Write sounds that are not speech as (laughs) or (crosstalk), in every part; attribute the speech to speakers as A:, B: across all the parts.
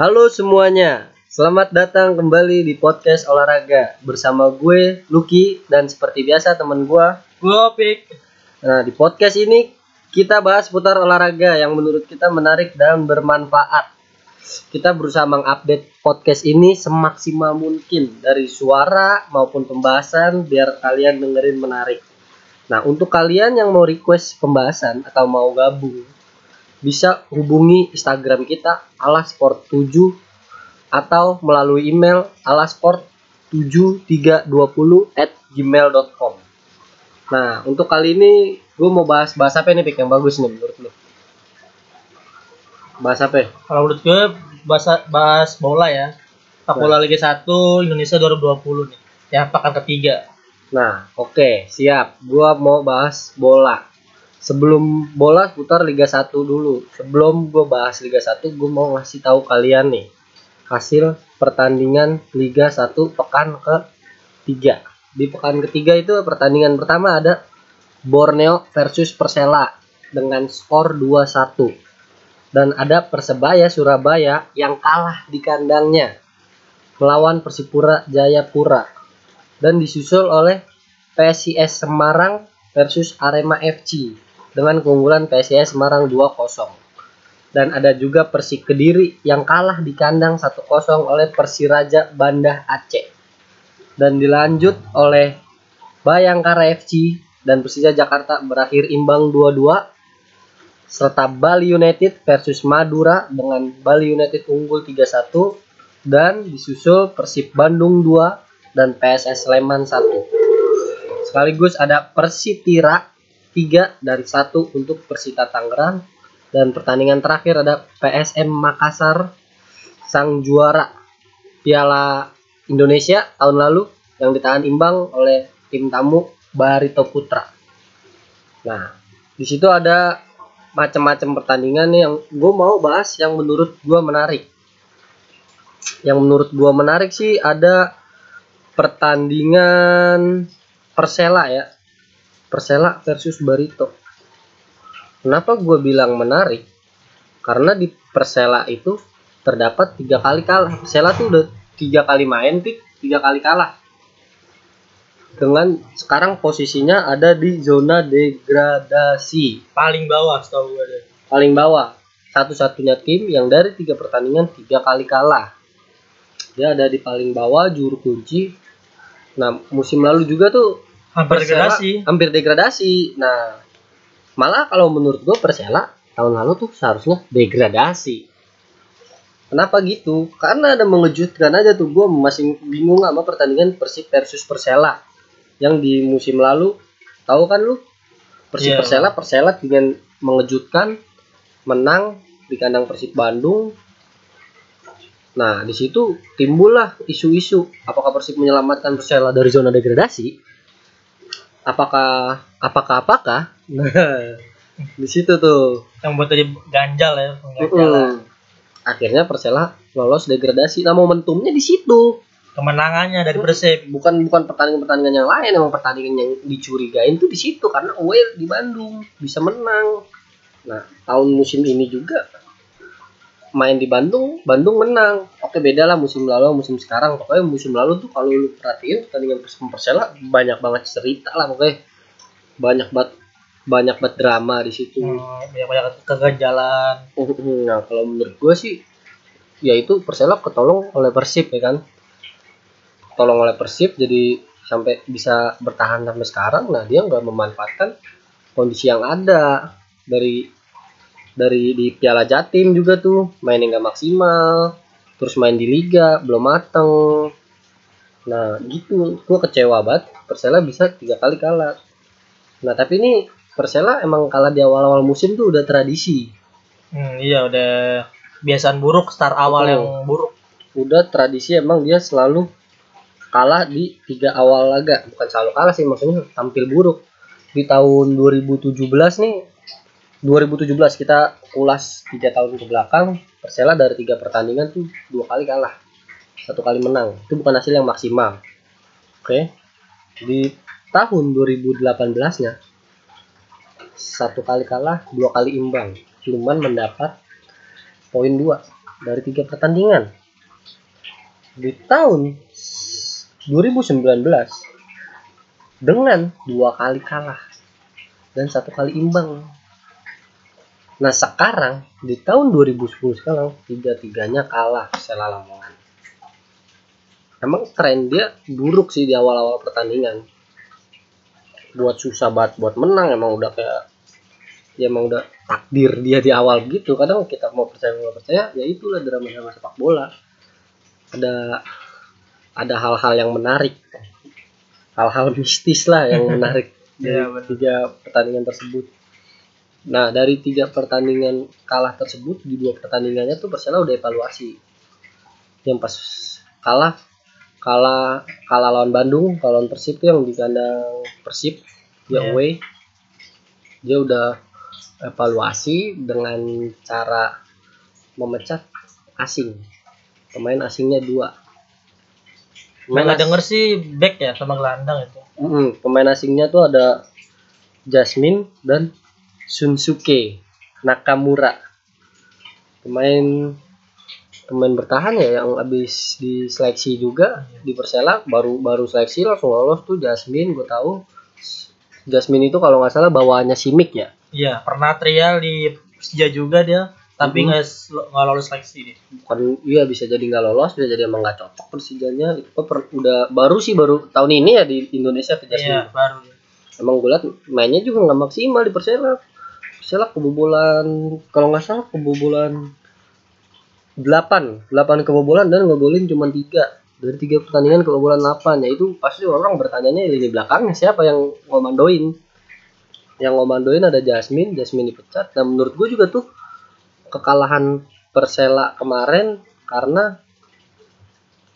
A: Halo semuanya, selamat datang kembali di podcast olahraga bersama gue Lucky dan seperti biasa teman gue.
B: Gue Opik.
A: Nah di podcast ini kita bahas putar olahraga yang menurut kita menarik dan bermanfaat. Kita berusaha mengupdate podcast ini semaksimal mungkin dari suara maupun pembahasan biar kalian dengerin menarik. Nah untuk kalian yang mau request pembahasan atau mau gabung bisa hubungi Instagram kita alasport7 atau melalui email alasport7320 at gmail.com Nah, untuk kali ini gue mau bahas bahas apa nih Pik yang bagus nih menurut lu? Bahas apa? ya?
B: Kalau menurut gue bahas, bahas bola ya. Sepak bola Liga 1 Indonesia 2020 nih. Yang pekan ketiga.
A: Nah, oke, siap. Gua mau bahas bola. Sebelum bola putar Liga 1 dulu. Sebelum gue bahas Liga 1, gue mau ngasih tahu kalian nih hasil pertandingan Liga 1 pekan ke-3. Di pekan ketiga itu pertandingan pertama ada Borneo versus Persela dengan skor 2-1. Dan ada Persebaya Surabaya yang kalah di kandangnya melawan Persipura Jayapura dan disusul oleh PSIS Semarang versus Arema FC dengan keunggulan PSIS Semarang 2-0. Dan ada juga Persik Kediri yang kalah di kandang 1-0 oleh Persiraja Banda Aceh. Dan dilanjut oleh Bayangkara FC dan Persija Jakarta berakhir imbang 2-2 serta Bali United versus Madura dengan Bali United unggul 3-1 dan disusul Persib Bandung 2 dan PSS Sleman 1. Sekaligus ada Persitira 3 dan 1 untuk Persita Tangerang dan pertandingan terakhir ada PSM Makassar sang juara Piala Indonesia tahun lalu yang ditahan imbang oleh tim tamu Barito Putra. Nah, di situ ada macam-macam pertandingan yang gue mau bahas yang menurut gue menarik. Yang menurut gue menarik sih ada pertandingan Persela ya. Persela versus Barito. Kenapa gue bilang menarik? Karena di Persela itu terdapat tiga kali kalah. Persela tuh udah tiga kali main, pik tiga kali kalah. Dengan sekarang posisinya ada di zona degradasi,
B: Paling bawah setahu gue deh.
A: paling bawah. Satu-satunya tim yang dari tiga pertandingan tiga kali kalah. Dia ada di paling bawah, juru kunci. Nah, musim lalu juga tuh
B: Hampir
A: Persela
B: degradasi.
A: hampir degradasi. Nah, malah kalau menurut gue Persela tahun lalu tuh seharusnya degradasi. Kenapa gitu? Karena ada mengejutkan aja tuh gue masih bingung sama pertandingan Persib versus Persela yang di musim lalu tahu kan lu Persib
B: Iya.
A: Persela Persela dengan mengejutkan menang di kandang Persib Bandung. Nah, di situ timbullah isu-isu apakah Persib menyelamatkan Persela dari zona degradasi apakah apakah apakah? Nah (laughs) di situ tuh.
B: Yang buat tadi ganjal ya.
A: Mm-mm. akhirnya Persela lolos degradasi. Nah momentumnya di situ.
B: Kemenangannya dari Persib.
A: bukan bukan pertandingan pertandingan yang lain. Emang pertandingan yang dicurigain tuh di situ. Karena away di Bandung. Bisa menang. Nah tahun musim ini juga main di Bandung Bandung menang oke beda lah musim lalu musim sekarang pokoknya musim lalu tuh kalau lu perhatiin pertandingan Persela banyak banget cerita lah pokoknya banyak banget banyak banget drama di situ
B: Hmm, Banyak-banyak keganjalan.
A: Nah, kalau menurut gue sih, ya itu Persela ketolong oleh Persib ya kan. Tolong oleh Persib jadi sampai bisa bertahan sampai sekarang. Nah, dia nggak memanfaatkan kondisi yang ada dari dari di Piala Jatim juga tuh mainnya nggak maksimal, terus main di Liga belum mateng. Nah, gitu, gue kecewa banget. Persela bisa tiga kali kalah. Nah, tapi ini Persela emang kalah di awal-awal musim tuh udah tradisi.
B: Hmm, iya udah kebiasaan buruk start awal
A: Betul.
B: yang buruk.
A: udah tradisi emang dia selalu kalah di tiga awal laga bukan selalu kalah sih maksudnya tampil buruk di tahun 2017 nih 2017 kita ulas tiga tahun ke belakang Persela dari tiga pertandingan tuh dua kali kalah satu kali menang. Itu bukan hasil yang maksimal. Oke? Di tahun 2018 nya satu kali kalah dua kali imbang. Cuman mendapat poin dua dari tiga pertandingan. Di tahun 2019 dengan dua kali kalah dan satu kali imbang. Nah sekarang di tahun 2010 sekarang tiga tiganya kalah Persela Lamongan. Emang tren dia buruk sih di awal-awal pertandingan. Buat susah banget buat menang emang udah kayak ya emang udah takdir dia di awal gitu. Kadang kita mau percaya mau percaya ya itulah drama-drama sepak bola. Ada ada hal-hal yang menarik hal-hal mistis lah yang menarik (laughs) dari
B: Iya, benar.
A: tiga pertandingan tersebut. Nah dari tiga pertandingan kalah tersebut di dua pertandingannya tuh Persela udah evaluasi. Yang pas kalah kalah kalah lawan Bandung, kalah lawan Persib tuh yang di kandang Persib dia
B: Iya.
A: away. Dia udah evaluasi dengan cara memecat asing. Pemain asingnya dua.
B: Yang nggak
A: as-
B: denger sih back ya sama gelandang itu.
A: Mm, pemain asingnya tuh ada Jasmine dan Sunsuke Nakamura. Pemain pemain bertahan ya yang habis diseleksi juga di Persela baru baru seleksi langsung lolos tuh Jasmine gue tahu Jasmine itu kalau nggak salah bawaannya Simic ya
B: Iya, pernah trial di Persija juga dia, tapi
A: Mhm.
B: nggak nggak lolos seleksi dia.
A: bukan iya bisa jadi nggak lolos bisa jadi emang nggak cocok Persijanya itu per- udah baru sih baru tahun ini ya di Indonesia tuh Jasmine
B: Iya, baru.
A: emang gue liat mainnya juga nggak maksimal di Persela Persela kebobolan kalau nggak salah kebobolan 8 8 kebobolan dan ngegolin cuma tiga. Dari tiga pertandingan kebobolan 8 ya itu pasti orang bertanyanya lini belakangnya siapa yang ngomandoin? Yang ngomandoin ada Jasmine Jasmine dipecat. Dan menurut gue juga tuh kekalahan Persela kemarin karena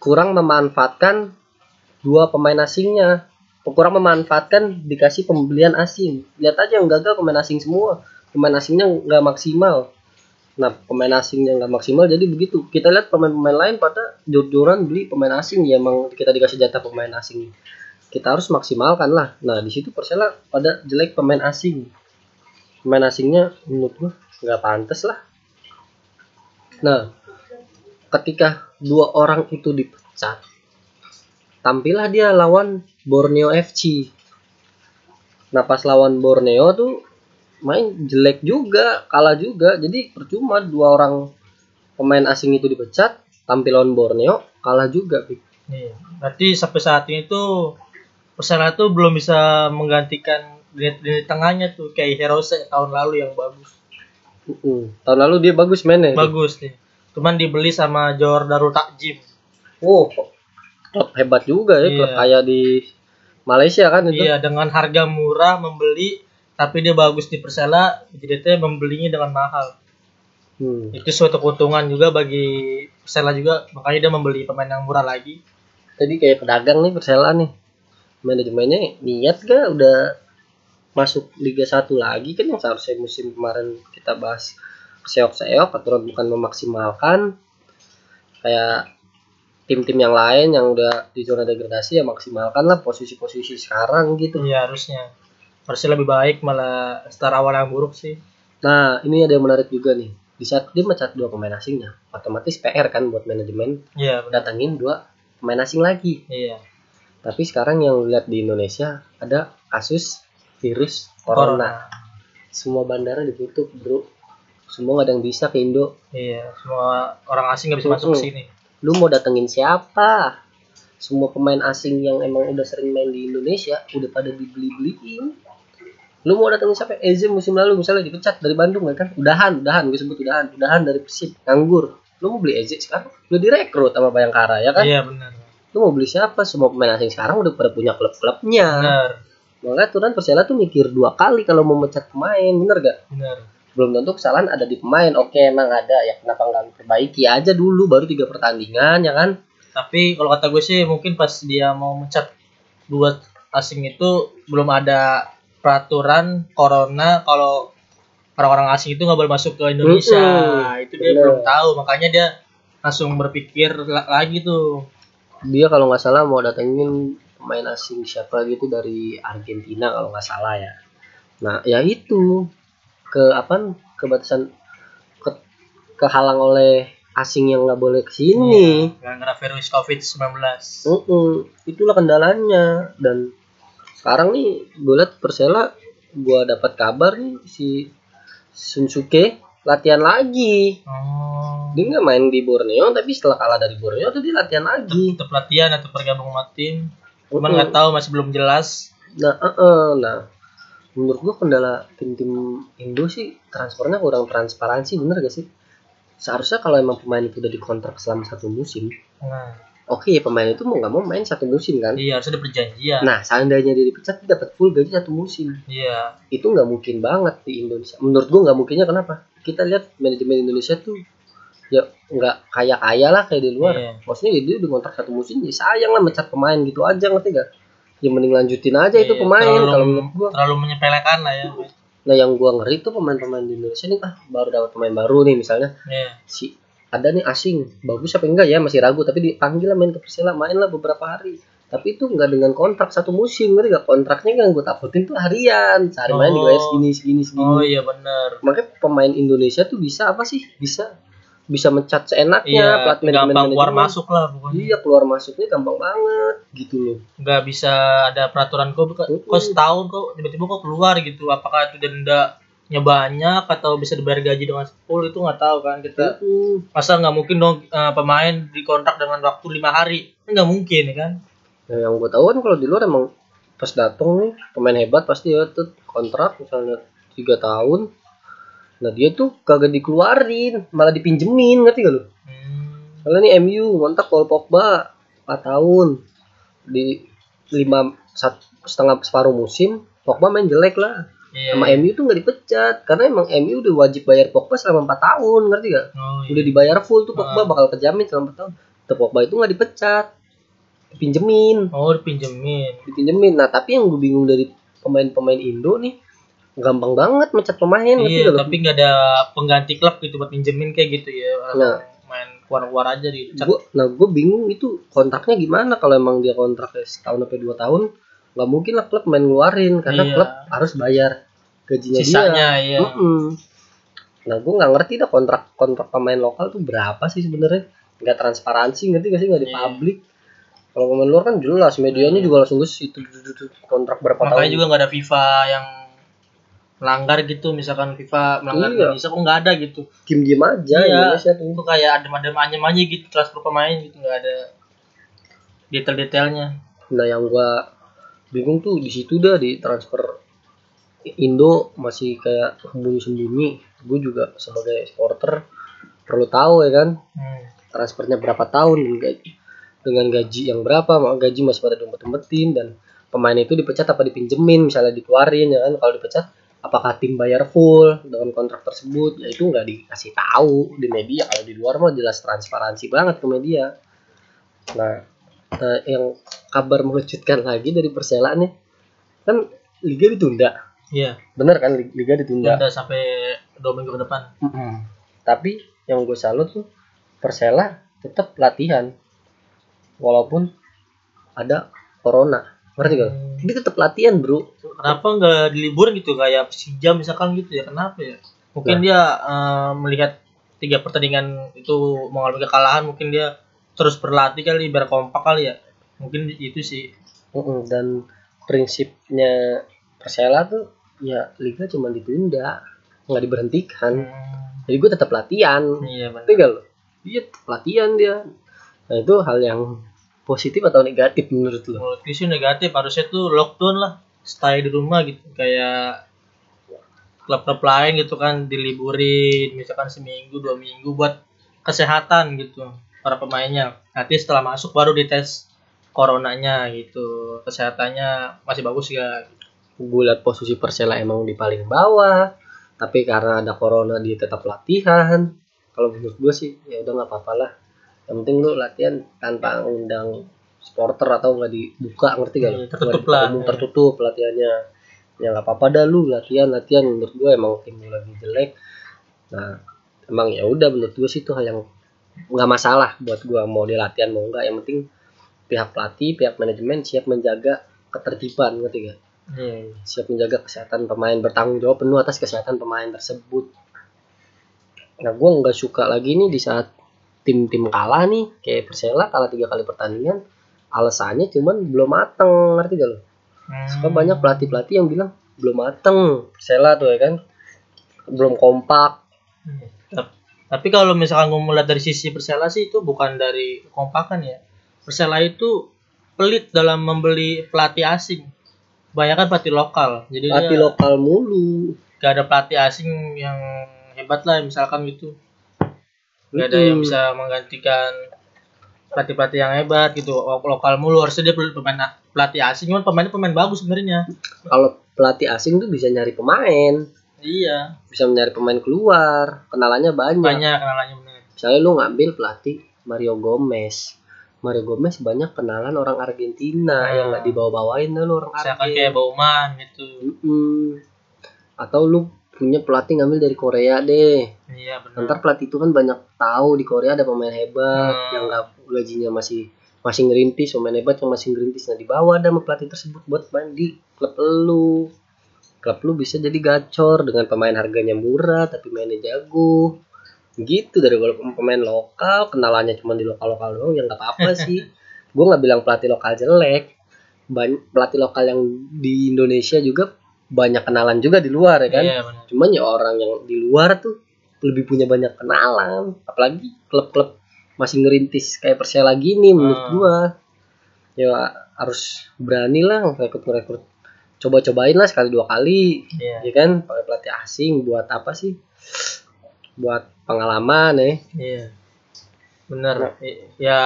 A: kurang memanfaatkan dua pemain asingnya. Kurang memanfaatkan dikasih pembelian asing. Lihat aja yang gagal pemain asing semua pemain asingnya nggak maksimal. Nah pemain asingnya nggak maksimal jadi begitu. Kita lihat pemain-pemain lain pada jor-joran beli pemain asing ya emang kita dikasih jatah pemain asing. Kita harus maksimalkan lah. Nah di situ Persela pada jelek pemain asing. Pemain asingnya menurut gua nggak pantas lah. Nah ketika dua orang itu dipecat tampillah dia lawan Borneo FC. Nah pas lawan Borneo tuh main jelek juga, kalah juga. Jadi percuma dua orang pemain asing itu dipecat, tampil lawan Borneo, kalah juga. Pik.
B: Iya. Berarti sampai saat ini tuh Persela tuh belum bisa menggantikan di, di tengahnya tuh kayak Hirose tahun lalu yang bagus.
A: Mm-mm. Tahun lalu dia bagus mainnya.
B: Bagus nih. Cuman dibeli sama Jor Darul Takjim.
A: Oh, klub hebat juga ya, klub
B: Iya.
A: kayak di Malaysia kan itu.
B: Iya, dengan harga murah membeli tapi dia bagus di Persela, jadi dia membelinya dengan mahal.
A: Hmm.
B: Itu suatu keuntungan juga bagi Persela juga, makanya dia membeli pemain yang murah lagi.
A: Jadi kayak pedagang nih Persela nih. Manajemennya niat gak udah masuk Liga 1 lagi kan yang seharusnya musim kemarin kita bahas seok-seok aturan bukan memaksimalkan kayak tim-tim yang lain yang udah di zona degradasi ya maksimalkan lah posisi-posisi sekarang gitu.
B: Iya, harusnya. Harusnya lebih baik malah start awal yang buruk sih.
A: Nah, ini ada yang menarik juga nih. Di saat dia mencat dua pemain asingnya, otomatis PR kan buat manajemen
B: Iya, benar.
A: datangin dua pemain asing lagi.
B: Iya.
A: Tapi sekarang yang lihat di Indonesia ada kasus virus corona.
B: Corona.
A: Semua bandara ditutup, bro. Semua nggak ada yang bisa ke Indo.
B: Iya, semua orang asing nggak bisa masuk ke sini.
A: Lu mau datengin siapa? Semua pemain asing yang emang udah sering main di Indonesia udah pada dibeli-beliin. Lu mau datengin siapa? Eze musim lalu misalnya dipecat dari Bandung kan? Udahan, udahan, gue sebut udahan. Udahan dari Persib, nganggur. Lu mau beli Eze sekarang? Lu direkrut sama Bayangkara ya kan?
B: Iya, benar.
A: Lu mau beli siapa? Semua pemain asing sekarang udah pada punya klub-klubnya.
B: Benar.
A: Makanya Turan Persela tuh mikir dua kali kalau mau mecat pemain, bener gak?
B: Benar.
A: Belum tentu kesalahan ada di pemain. Oke, emang ada ya. Kenapa nggak perbaiki aja dulu baru tiga pertandingan ya kan?
B: Tapi kalau kata gue sih mungkin pas dia mau mencat dua asing itu belum ada peraturan corona kalau orang-orang asing itu nggak boleh masuk ke Indonesia.
A: Mm-mm.
B: Itu dia
A: Bener.
B: belum tahu, makanya dia langsung berpikir la- lagi tuh.
A: Dia kalau nggak salah mau datengin pemain asing siapa gitu dari Argentina kalau nggak salah ya. Nah, ya itu ke apa? Kebatasan ke, kehalang oleh asing yang nggak boleh ke sini
B: Iya, gara-gara virus COVID-19.
A: Mm-mm. itulah kendalanya dan sekarang nih gue liat Persela gue dapat kabar nih si Sunsuke latihan lagi
B: Oh.
A: dia nggak main di Borneo tapi setelah kalah dari Borneo tuh dia latihan lagi
B: Tetap latihan atau bergabung sama tim. Cuman nggak tahu masih belum jelas.
A: nah eh, eh, nah menurut gua kendala tim-tim Indo sih transfernya kurang transparansi bener gak sih seharusnya kalau emang pemain itu udah dikontrak selama satu musim
B: Nah,
A: oke pemain itu mau nggak mau main satu musim kan
B: iya harus ada perjanjian.
A: nah seandainya dia dipecat dia dapat full gaji satu musim
B: Iya.
A: itu nggak mungkin banget di Indonesia menurut gua nggak mungkinnya kenapa kita lihat manajemen Indonesia tuh ya nggak kaya kaya lah kayak di luar
B: Iya.
A: maksudnya ya dia udah kontrak satu musim ya sayang lah mecat pemain gitu aja ngerti gak ya mending lanjutin aja itu
B: Iya,
A: pemain
B: terlalu-
A: kalau menurut gua
B: Terlalu menyepelekan lah ya.
A: nah yang gua ngeri tuh pemain-pemain di Indonesia nih ah baru dapat pemain baru nih misalnya
B: Iya.
A: si ada nih asing bagus apa enggak ya masih ragu tapi dipanggil lah main ke Persela main lah beberapa hari tapi itu nggak dengan kontrak satu musim ngerti gak kontraknya yang gue takutin tuh harian sehari main
B: Oh.
A: dibayar segini segini segini
B: Oh iya benar.
A: makanya pemain Indonesia tuh bisa apa sih bisa bisa mencat seenaknya
B: Iya,
A: plat
B: gampang keluar
A: manajemen.
B: masuk lah pokoknya.
A: iya keluar masuknya gampang banget gitu loh
B: Nggak bisa ada peraturan kok kok setahun kok tiba-tiba kok keluar gitu. Apakah itu dendanya banyak atau bisa dibayar gaji dengan full itu nggak tahu kan kita.
A: Mm-mm.
B: Masa nggak mungkin dong eh, pemain dikontrak dengan waktu lima hari? Nggak mungkin ya kan?
A: Nah, yang gue tahu kan kalau di luar emang pas datang nih pemain hebat pasti ya tuh kontrak misalnya tiga tahun nah dia tuh kagak dikeluarin malah dipinjemin ngerti gak lu
B: Hmm.
A: Soalnya nih MU ngontak Paul Pogba 4 tahun di lima sat- setengah separuh musim Pogba main jelek lah
B: Iya.
A: sama MU tuh nggak dipecat karena emang MU udah wajib bayar Pogba selama 4 tahun ngerti gak
B: Oh, iya.
A: udah dibayar full tuh Pogba
B: Ah.
A: bakal kejamin selama 4 tahun Tuh Pogba itu nggak dipecat dipinjemin
B: Oh dipinjemin.
A: dipinjemin nah tapi yang gue bingung dari pemain-pemain Indo nih gampang banget mencat pemain
B: Iya,
A: lu?
B: tapi nggak ada pengganti klub gitu buat pinjemin kayak gitu ya.
A: Nah.
B: main keluar-keluar aja di
A: Gua, nah gue bingung itu kontraknya gimana kalau emang dia kontraknya setahun sampai dua tahun nggak mungkin lah klub main ngeluarin karena
B: Iya.
A: klub harus bayar gajinya dia
B: sisanya ya.
A: Mm-mm. nah gue nggak ngerti dah kontrak kontrak pemain lokal tuh berapa sih sebenarnya nggak transparansi ngerti gak sih nggak di
B: Iya.
A: publik kalau pemain luar kan jelas medianya juga langsung gus itu kontrak berapa
B: Makanya
A: tahun
B: juga nggak ada FIFA yang melanggar gitu misalkan FIFA melanggar
A: Iya.
B: Indonesia kok nggak ada gitu
A: diem diem aja
B: Iya.
A: Indonesia tuh
B: itu kayak adem-adem anyem aja gitu transfer pemain gitu nggak ada detail-detailnya
A: Nah yang gua bingung tuh di situ dah di transfer Indo masih kayak sembunyi-sembunyi. Gue juga sebagai supporter perlu tahu ya kan
B: hmm.
A: transfernya berapa tahun dengan gaji yang berapa, mau gaji masih pada dompet-dompetin dan pemain itu dipecat apa dipinjemin misalnya dikeluarin ya kan kalau dipecat apakah tim bayar full dengan kontrak tersebut ya itu nggak dikasih tahu di media kalau di luar mah jelas transparansi banget ke media nah eh, yang kabar mengejutkan lagi dari Persela nih kan liga ditunda.
B: Iya.
A: Bener kan Lig- liga ditunda?
B: Udah sampai dua minggu ke depan.
A: Mm-mm. tapi yang gue salut tuh Persela tetap latihan. Walaupun ada corona. Ngerti gak?
B: Hmm.
A: dia tetap latihan bro.
B: Kenapa nggak diliburin gitu? Kayak Persija misalkan gitu ya? Kenapa ya? Mungkin dia eh, melihat tiga pertandingan itu mengalami kekalahan mungkin dia terus berlatih kali biar kompak kali ya. Mungkin itu sih.
A: Mm-mm. dan prinsipnya Persela tuh ya liga cuma ditunda nggak diberhentikan.
B: Hmm,
A: jadi gue tetap latihan.
B: Iya benar.
A: Iya latihan dia. Nah itu hal yang positif atau negatif menurut lo?
B: menurut gue sih negatif. Harusnya tuh lockdown lah. Stay di rumah gitu. Kayak klub-klub lain gitu kan diliburin misalkan seminggu dua minggu buat kesehatan gitu para pemainnya. Nanti setelah masuk baru dites coronanya gitu. Kesehatannya masih bagus gak
A: gue liat posisi Persela emang di paling bawah tapi karena ada corona dia tetap latihan. Kalau menurut gue sih ya udah nggak apa-apa lah. Yang penting lu latihan tanpa undang supporter atau nggak dibuka ngerti gak?
B: Iya, tertutup lah,
A: umum, tertutup latihannya. Ya nggak apa-apa dah lu latihan latihan. Menurut gue emang tim lu lagi jelek. Nah emang ya udah menurut gue sih itu hal yang nggak masalah buat gue mau dia latihan mau enggak yang penting pihak pelatih pihak manajemen siap menjaga ketertiban gak
B: Iya,
A: siap menjaga kesehatan pemain bertanggung jawab penuh atas kesehatan pemain tersebut. Nah gue nggak suka lagi nih di saat tim-tim kalah nih kayak Persela kalah tiga kali pertandingan alasannya cuman belum mateng ngerti gak lo? Suka
B: Hmm.
A: banyak pelatih pelatih yang bilang belum mateng. Persela tuh ya kan belum kompak.
B: Tap- Tapi kalau misalkan gue melihat dari sisi Persela sih itu bukan dari kompakan ya. Persela itu pelit dalam membeli pelatih asing. Banyak kan pelatih lokal. Jadi
A: pelatih lokal mulu
B: gak ada pelatih asing yang hebat lah misalkan gitu. Gak ada yang bisa menggantikan pelatih-pelatih yang hebat gitu. Lo- Lokal mulu harusnya dia pemain pelatih asing cuman pemainnya pemain bagus sebenarnya.
A: kalau pelatih asing tuh bisa nyari pemain
B: Iya,
A: bisa nyari pemain keluar kenalannya banyak,
B: banyak kenalannya bener.
A: misalnya lu ngambil pelatih Mario Gomez Mario Gomez banyak kenalan orang Argentina
B: Hmm.
A: yang nggak dibawa-bawain lu orang Argentina
B: kayak Bauman gitu.
A: atau lu punya pelatih ngambil dari Korea deh
B: Iya benar.
A: ntar pelatih itu kan banyak tahu di Korea ada pemain hebat
B: Hmm.
A: yang nggak gajinya masih masih ngerintis pemain hebat yang masih ngerintis nah dibawa ada sama pelatih tersebut buat main di klub lu klub lu bisa jadi gacor dengan pemain harganya murah tapi mainnya jago. Gitu dari pemain lokal kenalannya cuma di lokal lokal doang ya nggak apa-apa (laughs) sih. Gue nggak bilang pelatih lokal jelek. Banyak pelatih lokal yang di Indonesia juga banyak kenalan juga di luar ya kan?
B: Iya
A: cuman ya orang yang di luar tuh lebih punya banyak kenalan. Apalagi klub-klub masih ngerintis kayak Persela gini menurut
B: Hmm.
A: gua. Ya harus berani lah rekrut rekrut coba-cobain lah sekali dua kali
B: Iya.
A: ya kan pakai pelatih asing buat apa sih buat pengalaman ya
B: Iya. Bener. I- Ya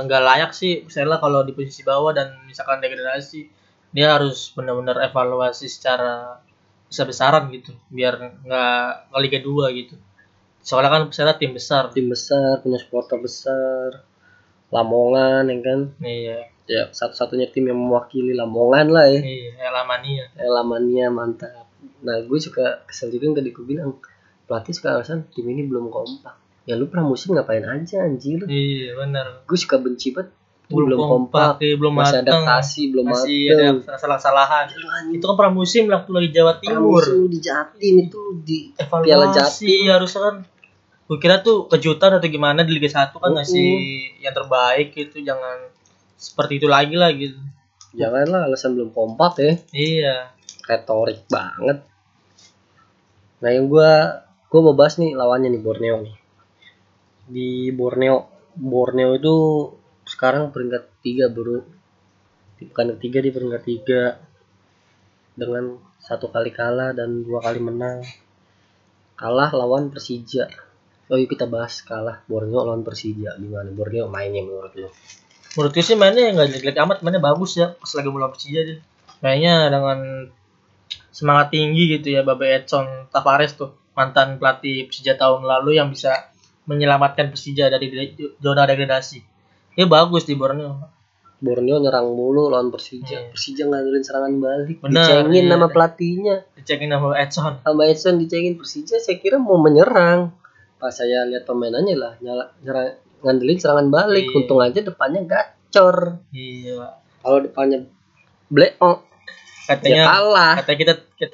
B: nggak layak sih Persela kalau di posisi bawah dan misalkan degradasi dia harus benar-benar evaluasi secara besar-besaran gitu biar nggak ke Liga 2 gitu. Soalnya kan Persela tim besar.
A: tim besar punya supporter besar Lamongan ya kan
B: Iya.
A: Ya satu-satunya tim yang mewakili Lamongan lah ya
B: Iya, Elamania.
A: Elamannya mantap. Nah gue suka kesel juga yang tadi gue bilang pelatih suka alasan tim ini belum kompak. Ya lu pramusim ngapain aja anjir.
B: Iya, benar.
A: Gue suka benci banget belum kompak,
B: iya, belum
A: masih
B: mateng.
A: adaptasi, belum
B: Masih
A: mateng.
B: ada salah-salahan. Itu kan pramusim waktu lagi Jawa Timur.
A: pramusim lu di Jatim itu di Piala
B: evaluasi
A: Jatim.
B: harusnya kan gue kira tuh kejutan atau gimana di Liga 1 kan
A: Mm-mm.
B: ngasih yang terbaik gitu jangan seperti itu lagi lah gitu
A: janganlah alasan belum kompak ya.
B: iya
A: Retorik banget. Nah yang gue gue mau bahas nih lawannya nih Borneo nih. Di Borneo Borneo itu sekarang peringkat tiga bro. Di pekan ketiga di peringkat tiga dengan satu kali kalah dan dua kali menang. Kalah lawan Persija. Oh yuk kita bahas kalah Borneo lawan Persija gimana Borneo mainnya menurut lo?
B: Menurut gue sih mainnya nggak jelek amat mainnya bagus ya pas lagi mulai Persija dia kayaknya dengan semangat tinggi gitu ya Babe Edson Tavares tuh mantan pelatih Persija tahun lalu yang bisa menyelamatkan Persija dari zona degradasi dia bagus di Borneo
A: Borneo nyerang mulu lawan Persija.
B: Iya.
A: Persija ngandelin serangan balik.
B: Bener,
A: Dicengin
B: iya.
A: nama pelatihnya.
B: dicengin sama Edson
A: sama Edson dicengin Persija saya kira mau menyerang pas saya lihat pemainannya lah nyala, nyerang, ngandelin serangan balik.
B: Iya.
A: untung aja depannya gacor.
B: Iya
A: kalau depannya bleok ya
B: katanya
A: kalah.
B: kata kita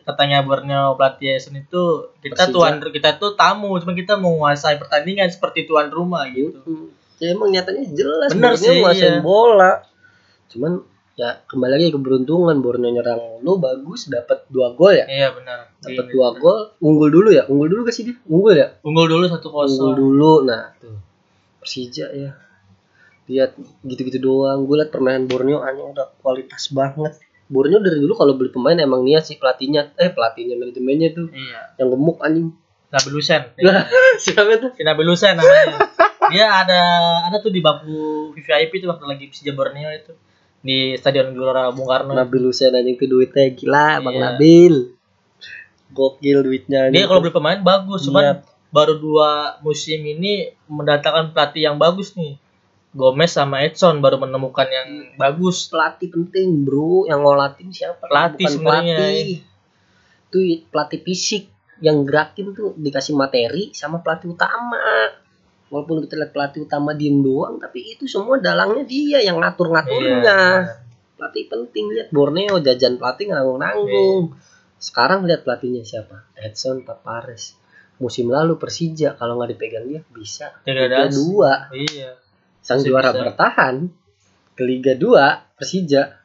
B: katanya Borneo pelatih Edson itu kita
A: Persija.
B: tuan kita tuh tamu cuma kita menguasai pertandingan seperti tuan rumah gitu.
A: Ya emang nyatanya jelas Borneo
B: sih,
A: nguasain
B: iya.
A: bola. Cuman ya kembali lagi ke keberuntungan Borneo nyerang lu bagus dapat dua gol ya?
B: Iya benar.
A: Dapat
B: Iya.
A: dua gol unggul dulu ya? Unggul dulu gak sih dia unggul ya?
B: Unggul dulu satu
A: unggul
B: kosong
A: dulu nah. Tuh Persija ya. Lihat gitu-gitu doang. Gue liat permainan Borneo hanya udah kualitas banget. Borneo dari dulu kalau beli pemain emang niat sih pelatihnya. Eh pelatihnya manajemennya tuh.
B: Iya.
A: Yang gemuk anjing.
B: Nabil Lusen (laughs)
A: lah siapa tuh?
B: Si Nabil Lusen namanya. Dia ada ada tuh di bangku VIP itu waktu lagi Persija Borneo itu. Di Stadion Gelora Bung Karno.
A: Nabil Hussein anjing tuh duitnya gila bang
B: Iya.
A: Nabil. Gokil duitnya
B: dia kalau beli pemain bagus cuman
A: Iya.
B: Baru dua musim ini mendatangkan pelatih yang bagus nih. Gomez sama Edson baru menemukan yang bagus.
A: Pelatih penting bro. Yang ngolah tim siapa?
B: Pelatih
A: Bukan
B: sebenarnya.
A: pelatih. tuh pelatih fisik yang gerakin tuh dikasih materi sama pelatih utama. Walaupun kita lihat pelatih utama diem doang tapi itu semua dalangnya dia yang ngatur ngaturnya
B: Iya.
A: pelatih penting lihat Borneo jajan pelatih nanggung nanggung sekarang lihat pelatihnya siapa? Edson Tavares musim lalu Persija kalau nggak dipegang dia bisa. Liga. 2
B: Iya.
A: sang
B: Masih
A: juara
B: bisa.
A: bertahan ke Liga 2 Persija.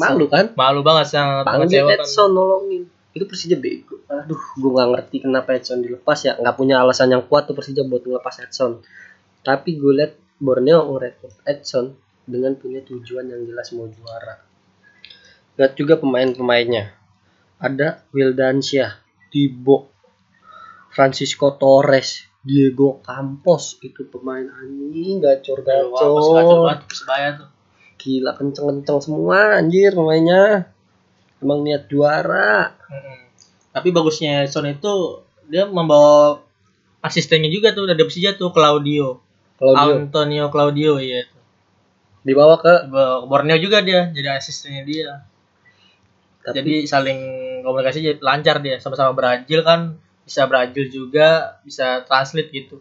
A: Malu kan?
B: Malu banget sangat
A: panggil. Edson nolongin. Itu Persija bego. Aduh gue nggak ngerti kenapa Edson dilepas ya. Nggak punya alasan yang kuat tuh Persija buat ngelepas Edson. Tapi gue liat Borneo ngerekrut Edson dengan punya tujuan yang jelas mau juara. Lihat juga pemain-pemainnya. Ada Wildansyah Tibo Francisco Torres Diego Campos itu pemain anjing gacor
B: pas gacor Persebaya tuh.
A: gila kenceng-kenceng semua anjir pemainnya emang niat juara
B: Mm-mm. Tapi bagusnya Son itu dia membawa asistennya juga tuh dari Persija tuh Claudio.
A: kalau dia
B: Antonio Claudio iya.
A: dibawa ke
B: Ke Borneo juga dia jadi asistennya dia.
A: tapi
B: Jadi saling komunikasi jadi lancar dia sama-sama Brazil kan bisa Brazil juga bisa translate gitu.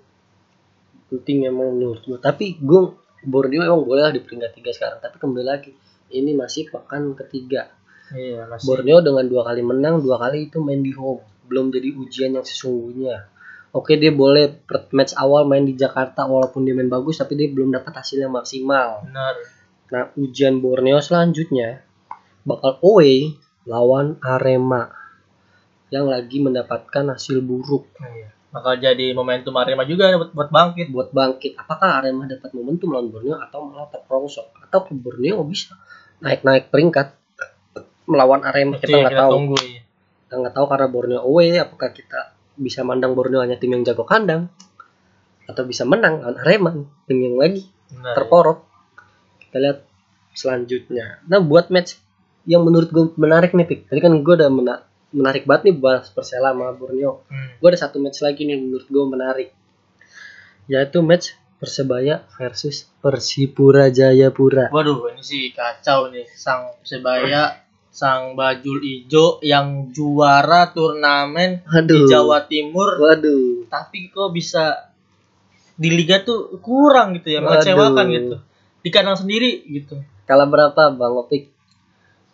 A: penting emang menurut gua. Tapi gua Borneo emang boleh lah di peringkat tiga sekarang. Tapi kembali lagi ini masih pekan ketiga.
B: Iya masih.
A: Borneo dengan dua kali menang dua kali itu main di home. Belum jadi ujian yang sesungguhnya. Oke dia boleh match awal main di Jakarta walaupun dia main bagus tapi dia belum dapat hasil yang maksimal.
B: Benar.
A: Nah, ujian Borneo selanjutnya bakal away lawan Arema yang lagi mendapatkan hasil buruk
B: Iya. Bakal jadi momentum Arema juga buat, buat bangkit.
A: buat bangkit. Apakah Arema dapat momentum lawan Borneo atau malah terperosok? Atau ke Borneo bisa naik-naik peringkat melawan Arema
B: Itu
A: kita
B: yang
A: nggak tahu.
B: tunggu ya.
A: Kita nggak tahu karena Borneo away apakah kita bisa mandang Borneo hanya tim yang jago kandang atau bisa menang lawan Arema tim yang lagi
B: ya.
A: terporok. Kita lihat selanjutnya. Nah, buat match yang menurut gue menarik nih, Pik. Tadi kan gue udah mena- menarik banget nih bahas Persela sama Borneo.
B: Hmm.
A: Gue ada satu match lagi nih menurut gue menarik. Yaitu match Persebaya versus Persipura Jayapura.
B: Waduh, ini sih kacau nih. Sang Persebaya, sang bajul ijo yang juara turnamen di
A: Aduh.
B: Jawa Timur,
A: Waduh.
B: tapi kok bisa di liga tuh kurang gitu ya,
A: Waduh.
B: mengecewakan gitu. Di kandang sendiri gitu.
A: Kalah berapa Bang Opik?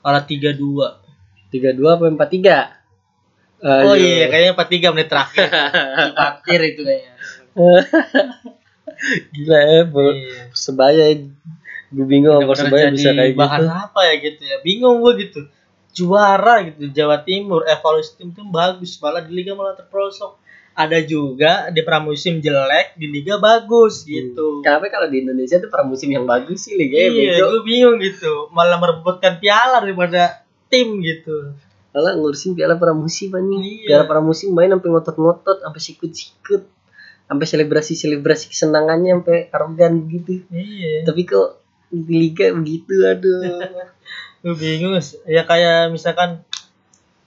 B: Kalah 3-2.
A: 32 apa 43?
B: Oh iya, kayaknya 43 menit terakhir. (laughs) Cipatir itu kayaknya. (laughs)
A: Gila ya,
B: Iya.
A: Persebaya. Gue bingung Persebaya
B: jadi
A: bisa kayak
B: bahan
A: gitu.
B: apa ya gitu ya bingung gue gitu juara gitu Jawa Timur evaluasi tim tim bagus malah di liga malah terperosok ada juga di pramusim jelek di liga bagus gitu
A: Kenapa kalau di Indonesia tuh pramusim yang bagus sih Liga
B: iya
A: bego.
B: gue bingung gitu malah merebutkan piala daripada tim gitu
A: Malah ngurusin piala pramusim anjing.
B: Iya.
A: Piala pramusim main sampai ngotot-ngotot, sampai sikut-sikut. Sampai selebrasi-selebrasi kesenangannya sampai arogan gitu.
B: iya
A: Tapi kok di liga begitu aduh. (laughs)
B: gue bingung ya kayak misalkan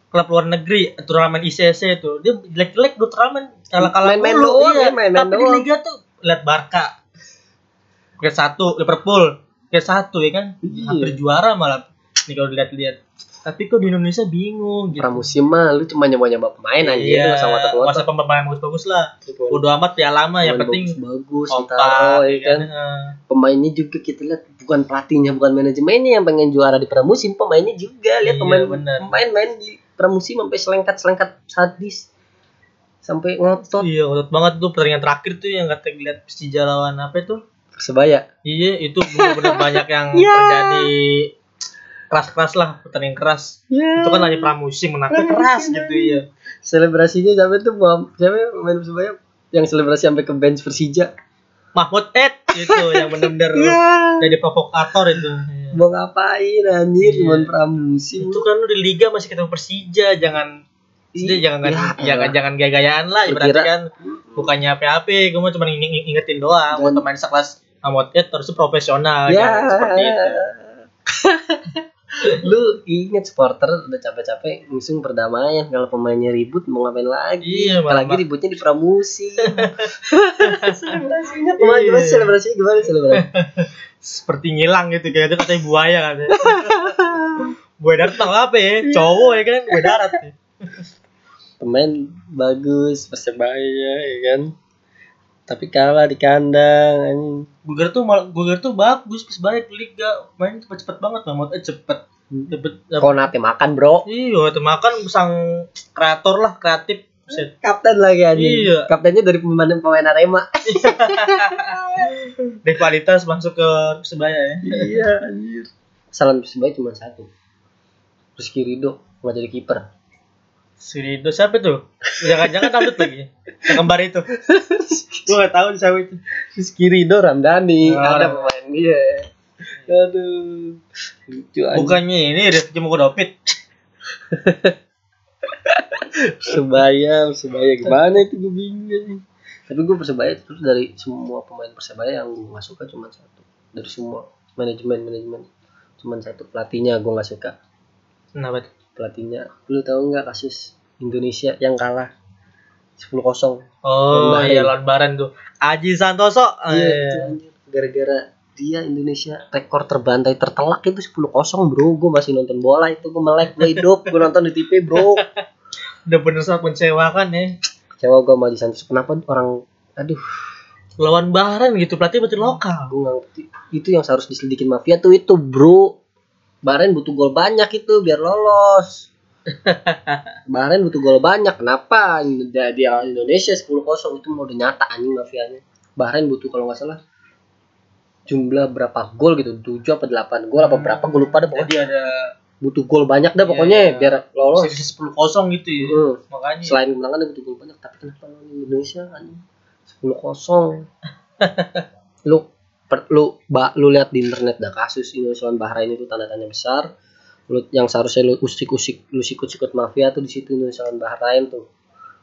B: klub luar negeri turnamen ICC itu dia jelek-jelek dua turnamen kalah-kalah
A: Main-main
B: mulu,
A: doang
B: iya.
A: ya, main-main
B: tapi di
A: doang.
B: liga tuh lihat Barca peringkat satu Liverpool peringkat satu ya kan
A: Iya.
B: hampir juara malah nih kalau dilihat-lihat tapi kok di Indonesia bingung gitu
A: pramusim mah lu cuma nyoba-nyoba pemain aja
B: iya,
A: sama
B: masa
A: ngotot-ngotot.
B: pemain bagus-bagus lah udah amat ya lama yang penting
A: bagus, Sintaro, ya kan.
B: Heeh.
A: Pemainnya juga kita lihat bukan pelatihnya, bukan manajemennya yang pengen juara di pramusim, pemainnya juga lihat
B: Iya,
A: pemain
B: benar.
A: pemain main di pramusim sampai selengkat-selengkat sadis. Sampai ngotot
B: iya ngotot banget tuh pertandingan terakhir tuh yang kata lihat Persija lawan apa itu
A: Persebaya.
B: Iya, itu benar-benar (laughs) banyak yang
A: Ya.
B: terjadi keras-keras lah, pertandingan keras.
A: Ya.
B: Itu kan hanya pramusim, menangnya keras gitu ya.
A: Selebrasinya sampai tuh bom, siapa pemain Persebaya yang selebrasi sampai ke bench Persija.
B: Mahmud Ed itu (laughs) yang benar-benar
A: Iya.
B: jadi provokator itu. Iya.
A: Mau ngapain anjir
B: Iya.
A: cuman pramusim.
B: Itu kan lu di liga masih ketemu Persija, jangan Persija jangan
A: Ya,
B: jangan
A: elah.
B: jangan gaya-gayaan lah
A: kira-
B: kan bukannya PHP, gue mau cuma ingin ingetin doang buat pemain sekelas Mahmud Ed harus profesional
A: Ya.
B: jangan seperti itu. (laughs)
A: Lu inget supporter udah capek-capek ngusung perdamaian kalau pemainnya ribut mau ngapain lagi?
B: Iya,
A: Apalagi ributnya di pramusim. (laughs) selebrasinya?
B: Iya.
A: Gimana selebrasinya gimana selebrasi?
B: seperti ngilang gitu kayak itu katanya buaya katanya buaya darat tau apa ya cowok ya kan buaya darat ya.
A: Pemain bagus persebaya ya kan. Tapi kalah di kandang anjing.
B: Guger tuh malah Guger tuh bagus pas balik liga. Main cepet-cepet banget banget eh cepet. Cepet
A: Konate makan bro.
B: iya itu makan sang kreator lah kreatif. Buset.
A: kapten lagi anjing.
B: Iya.
A: kaptennya dari pemain pemain Arema (laughs) (laughs)
B: Rivalitas masuk ke Persebaya ya.
A: iya anjir. Salam Persebaya cuma satu. Rizky Ridho nggak jadi kiper
B: Si Rido siapa tuh? Jangan-jangan takut lagi. Yang kembar itu. Gua gak tahu siapa itu.
A: Rizky Ridho Ramdhani
B: Oh,
A: ada pemain dia aduh lucu
B: Bukannya ini Rifki Mukodopit. (laughs)
A: Persebaya Persebaya gimana itu gue bingung tapi gue Persebaya terus dari semua pemain Persebaya yang gue nggak suka cuma satu dari semua manajemen manajemen cuma satu pelatihnya gue nggak suka
B: Kenapa tuh?
A: Pelatihnya lu tahu nggak kasus Indonesia yang kalah 10-0
B: Oh iya lawan Baran tuh. Aji Santoso. Ah,
A: iya
B: iya.
A: gara-gara dia Indonesia rekor terbantai tertelak itu 10-0 bro gue masih nonton bola itu gue melek gue hidup gue nonton di TV bro (laughs)
B: Udah bener sangat mengecewakan ya.
A: kecewa gue sama Di Santos kenapa orang aduh
B: Lawan Baran gitu pelatih berarti lokal.
A: gue ngerti itu yang harus diselidikin mafia tuh itu bro Bahrain butuh gol banyak itu biar lolos (laughs) Bahrain butuh gol banyak kenapa dia, dia Indonesia 10-0 itu mau udah nyata anjing mafianya Bahrain butuh kalau nggak salah jumlah berapa gol gitu 7 apa 8 gol apa berapa gue lupa deh pokoknya
B: Jadi ada
A: butuh gol banyak dah
B: Iya,
A: pokoknya
B: iya.
A: biar lolos
B: sisi sepuluh kosong gitu ya.
A: Hmm.
B: Makanya.
A: selain kemenangan dia butuh gol banyak tapi kenapa lawan Indonesia anjing 10-0 lu (laughs) per, lu ba, lu lihat di internet dah kasus Indonesia lawan Bahrain itu tanda tanya besar. Lu yang seharusnya lu usik-usik lu sikut-sikut mafia tuh di situ Indonesia lawan Bahrain tuh.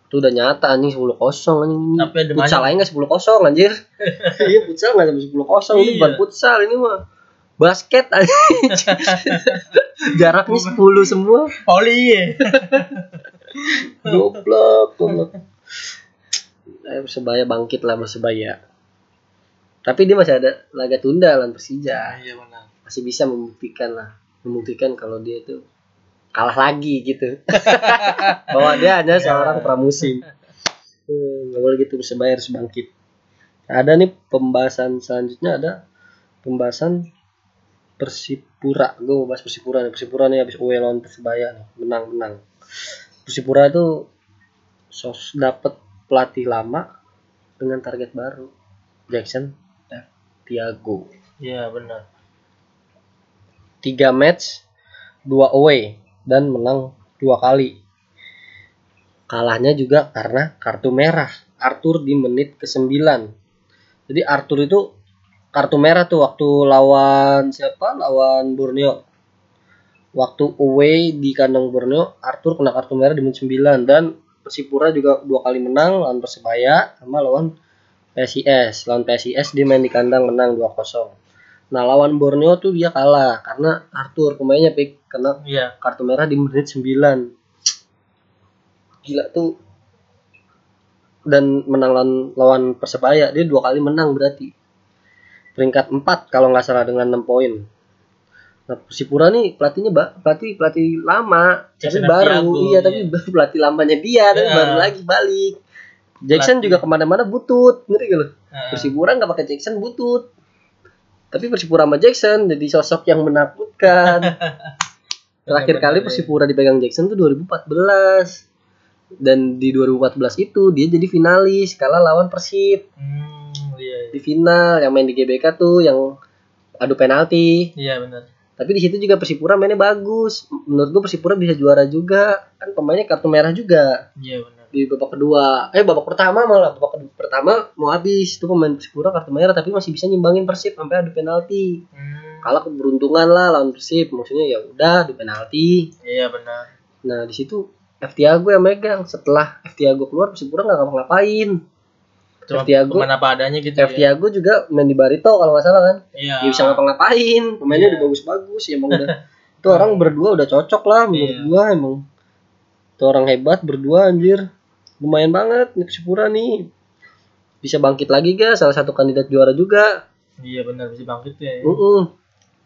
A: Itu udah nyata anjing 10 kosong anjing.
B: Tapi ada
A: futsal aja nggak 10 kosong anjir. (laughs) Iya futsal nggak sampai 10 kosong ini
B: Iya.
A: bukan futsal ini mah basket anjing. (laughs) Jaraknya 10 semua.
B: Poli ya.
A: goblok goblok. Ayo Persebaya bangkit lah Persebaya tapi dia masih ada laga tunda lawan Persija.
B: Iya benar.
A: masih bisa membuktikan lah. Membuktikan kalau dia itu kalah lagi gitu. (laughs) Bahwa dia hanya seorang pramusim. Hmm, nggak boleh gitu Persebaya harus bangkit ada nih pembahasan selanjutnya ada pembahasan Persipura. Gue mau bahas Persipura nih. Persipura nih habis away lawan Persebaya nih. Menang menang. Persipura itu sos dapet pelatih lama dengan target baru Jackson F. Tiago
B: Iya benar.
A: tiga match dua away dan menang dua kali. Kalahnya juga karena kartu merah Arthur di menit ke 9 jadi Arthur itu kartu merah tuh waktu lawan siapa? Lawan Borneo. Waktu away di kandang Borneo Arthur kena kartu merah di menit 9 dan Persipura juga dua kali menang lawan Persebaya sama lawan PSIS lawan PSIS dia main di kandang menang 2-0 Nah lawan Borneo tuh dia kalah karena Arthur pemainnya pick kena
B: Iya.
A: kartu merah di menit 9. Gila tuh. Dan menang lawan, lawan Persebaya dia dua kali menang berarti. Peringkat 4 kalau nggak salah dengan 6 poin. Nah, Persipura nih pelatihnya ba- pelatih pelatih lama,
B: Jackson
A: tapi baru.
B: Tiago,
A: iya, tapi (laughs) pelatih lamanya dia tapi
B: Iya.
A: baru lagi balik. Jackson juga ke mana-mana butut, ngerti gak lo?
B: Nah,
A: Persipura nggak pakai Jackson butut. Tapi Persipura sama Jackson jadi sosok yang menakutkan. (laughs) Terakhir
B: benar-benar,
A: kali
B: iya.
A: Persipura dipegang Jackson tuh 2014. Dan di 2014 itu dia jadi finalis kalah lawan Persib
B: Hmm, iya.
A: di final yang main di GBK tuh yang adu penalti.
B: Iya benar.
A: Tapi di situ juga Persipura mainnya bagus. Menurut gua Persipura bisa juara juga. Kan pemainnya kartu merah juga
B: Iya benar.
A: Di babak kedua. Eh babak pertama malah babak kedua, pertama mau habis. Itu pemain Persipura kartu merah tapi masih bisa nyimbangin Persib sampai adu penalti.
B: Hmm,
A: kalah keberuntungan lah lawan Persib. Maksudnya ya udah adu penalti.
B: Iya benar.
A: nah di situ F Tiago yang megang. Setelah F Tiago keluar Persipura nggak ngapa-ngapain.
B: Cuma
A: Tiago-
B: pemain apa adanya gitu
A: F
B: ya.
A: Tiago juga main di Barito kalau nggak salah kan?
B: Iya.
A: dia bisa ngapa-ngapain. Pemainnya
B: Iya.
A: udah bagus-bagus ya emang udah. (laughs) Itu orang berdua udah cocok lah menurut
B: Iya.
A: gua emang. Itu orang hebat berdua anjir lumayan banget nih Persipura nih. Bisa bangkit lagi ga salah satu kandidat juara juga.
B: Iya benar bisa bangkit ya.
A: Mm-mm.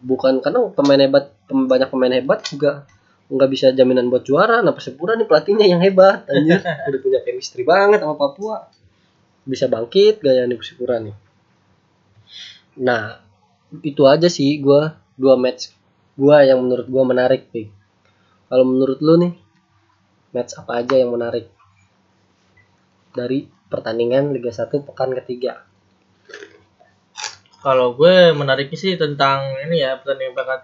A: bukan karena pemain hebat pem- banyak pemain hebat juga nggak bisa jaminan buat juara. Nah Persipura nih pelatihnya yang hebat anjir? (laughs) Udah punya chemistry banget sama Papua. Bisa bangkit gaya nih Persipura nih? Nah itu aja sih gua dua match. Gua yang menurut gua menarik nih. Kalau menurut lu nih match apa aja yang menarik dari pertandingan Liga 1 pekan ketiga.
B: Kalau gue menariknya sih tentang ini ya pertandingan pekan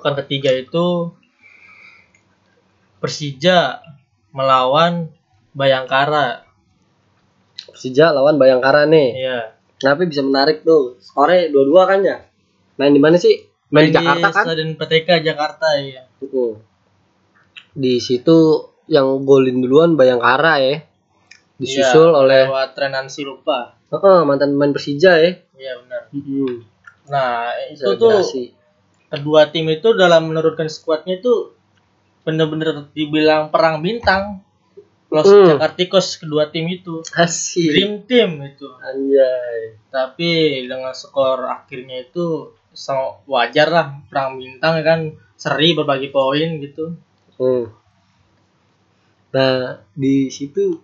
B: pekan ketiga itu Persija melawan Bayangkara.
A: Persija lawan Bayangkara nih.
B: Iya.
A: Kenapa bisa menarik tuh? Sore dua-dua kan ya? Main di mana sih? Main, di Jakarta kan?
B: Stadion PTK Jakarta ya.
A: Mm. Di situ yang golin duluan Bayangkara ya. Disusul
B: Iya,
A: oleh
B: lewat Renan Silupa.
A: Heeh, mantan pemain Persija ya.
B: Iya benar.
A: Mm-mm.
B: Nah, itu tuh
A: Selebrasi.
B: kedua tim itu dalam menurunkan skuadnya itu bener-bener dibilang perang bintang. Los
A: Hmm.
B: Jakartikos kedua tim itu
A: Asik.
B: dream team itu.
A: Anjay.
B: Tapi dengan skor akhirnya itu sangat wajar lah perang bintang ya kan seri berbagi poin gitu.
A: Hmm. Nah, di situ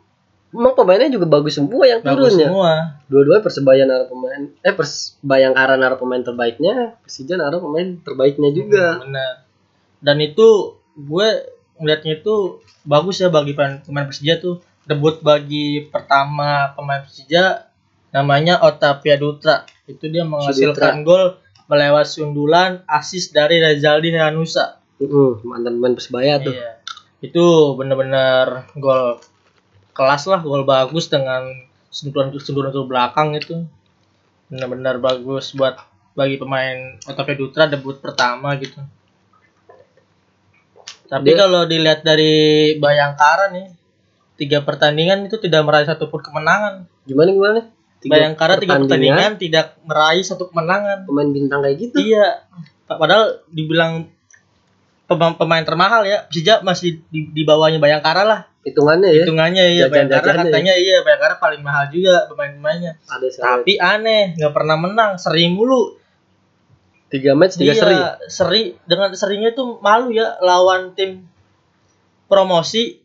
A: emang pemainnya juga bagus semua yang
B: Bagus
A: turun ya.
B: semua.
A: Dua-duanya Persebaya naruh pemain eh Pers Bayangkara naruh pemain terbaiknya, Persija naruh pemain terbaiknya juga.
B: Benar. Dan itu gue ngeliatnya itu bagus ya bagi pemain, Persija tuh debut bagi pertama pemain Persija namanya Otavia Dutra. Itu dia menghasilkan gol melewat sundulan asis dari Rezaldi Hanusa.
A: Heeh, mantan pemain Persebaya tuh.
B: Iya. Itu bener-bener gol kelas lah, gol bagus dengan sentuhan sentuhan ke belakang itu. Bener-bener bagus buat bagi pemain Otavia Dutra debut pertama gitu. Tapi
A: Dia-
B: kalau dilihat dari Bayangkara nih, tiga pertandingan itu tidak meraih satupun kemenangan.
A: Gimana gimana? Tiga
B: Bayangkara tiga pertandingan tidak meraih satu kemenangan.
A: pemain bintang kayak gitu.
B: Iya. Padahal dibilang pemain, pemain termahal ya. Persija masih di, di bawahnya Bayangkara lah.
A: Hitungannya ya.
B: Hitungannya iya Bayangkara katanya iya Bayangkara paling mahal juga pemain-pemainnya. Tapi aneh, nggak pernah menang, seri mulu.
A: tiga match tiga
B: Iya,
A: seri.
B: seri dengan serinya itu malu ya lawan tim promosi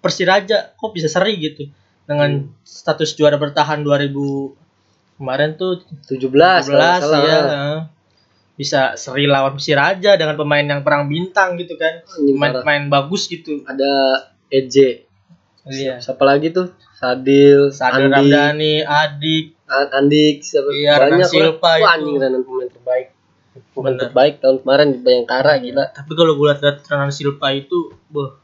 B: Persiraja. Kok bisa seri gitu? Dengan status juara bertahan 2000 kemarin tuh
A: 17 kalau nggak
B: 17
A: salah.
B: ya. Bisa seri lawan Persiraja dengan pemain yang perang bintang gitu kan. Pemain-pemain bagus gitu.
A: Ada EJ.
B: Iya.
A: Siapa lagi tuh? Sadil,
B: Sadil
A: Andi,
B: Ramdhani, Adik,
A: An- Andik, siapa
B: Iya,
A: banyak.
B: Silva
A: Wah,
B: itu.
A: anjing Renan pemain terbaik. Pemain
B: Bener.
A: terbaik tahun kemarin di Bayangkara gila.
B: Tapi kalau gue lihat Renan Silva itu, boh,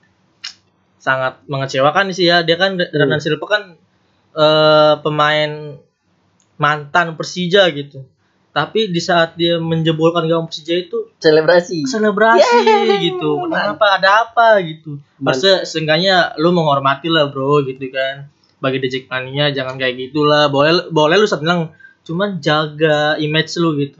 B: sangat mengecewakan sih ya. Dia kan Renan Silva kan eh, pemain mantan Persija gitu. Tapi di saat dia menjebolkan gawang Persija itu
A: Selebrasi.
B: selebrasi gitu. Kenapa ada apa gitu. Maksudnya seenggaknya lu menghormati lah bro gitu kan. Bagi The Jackmania jangan kayak gitulah. Boleh boleh lu seneng cuman jaga image lu gitu.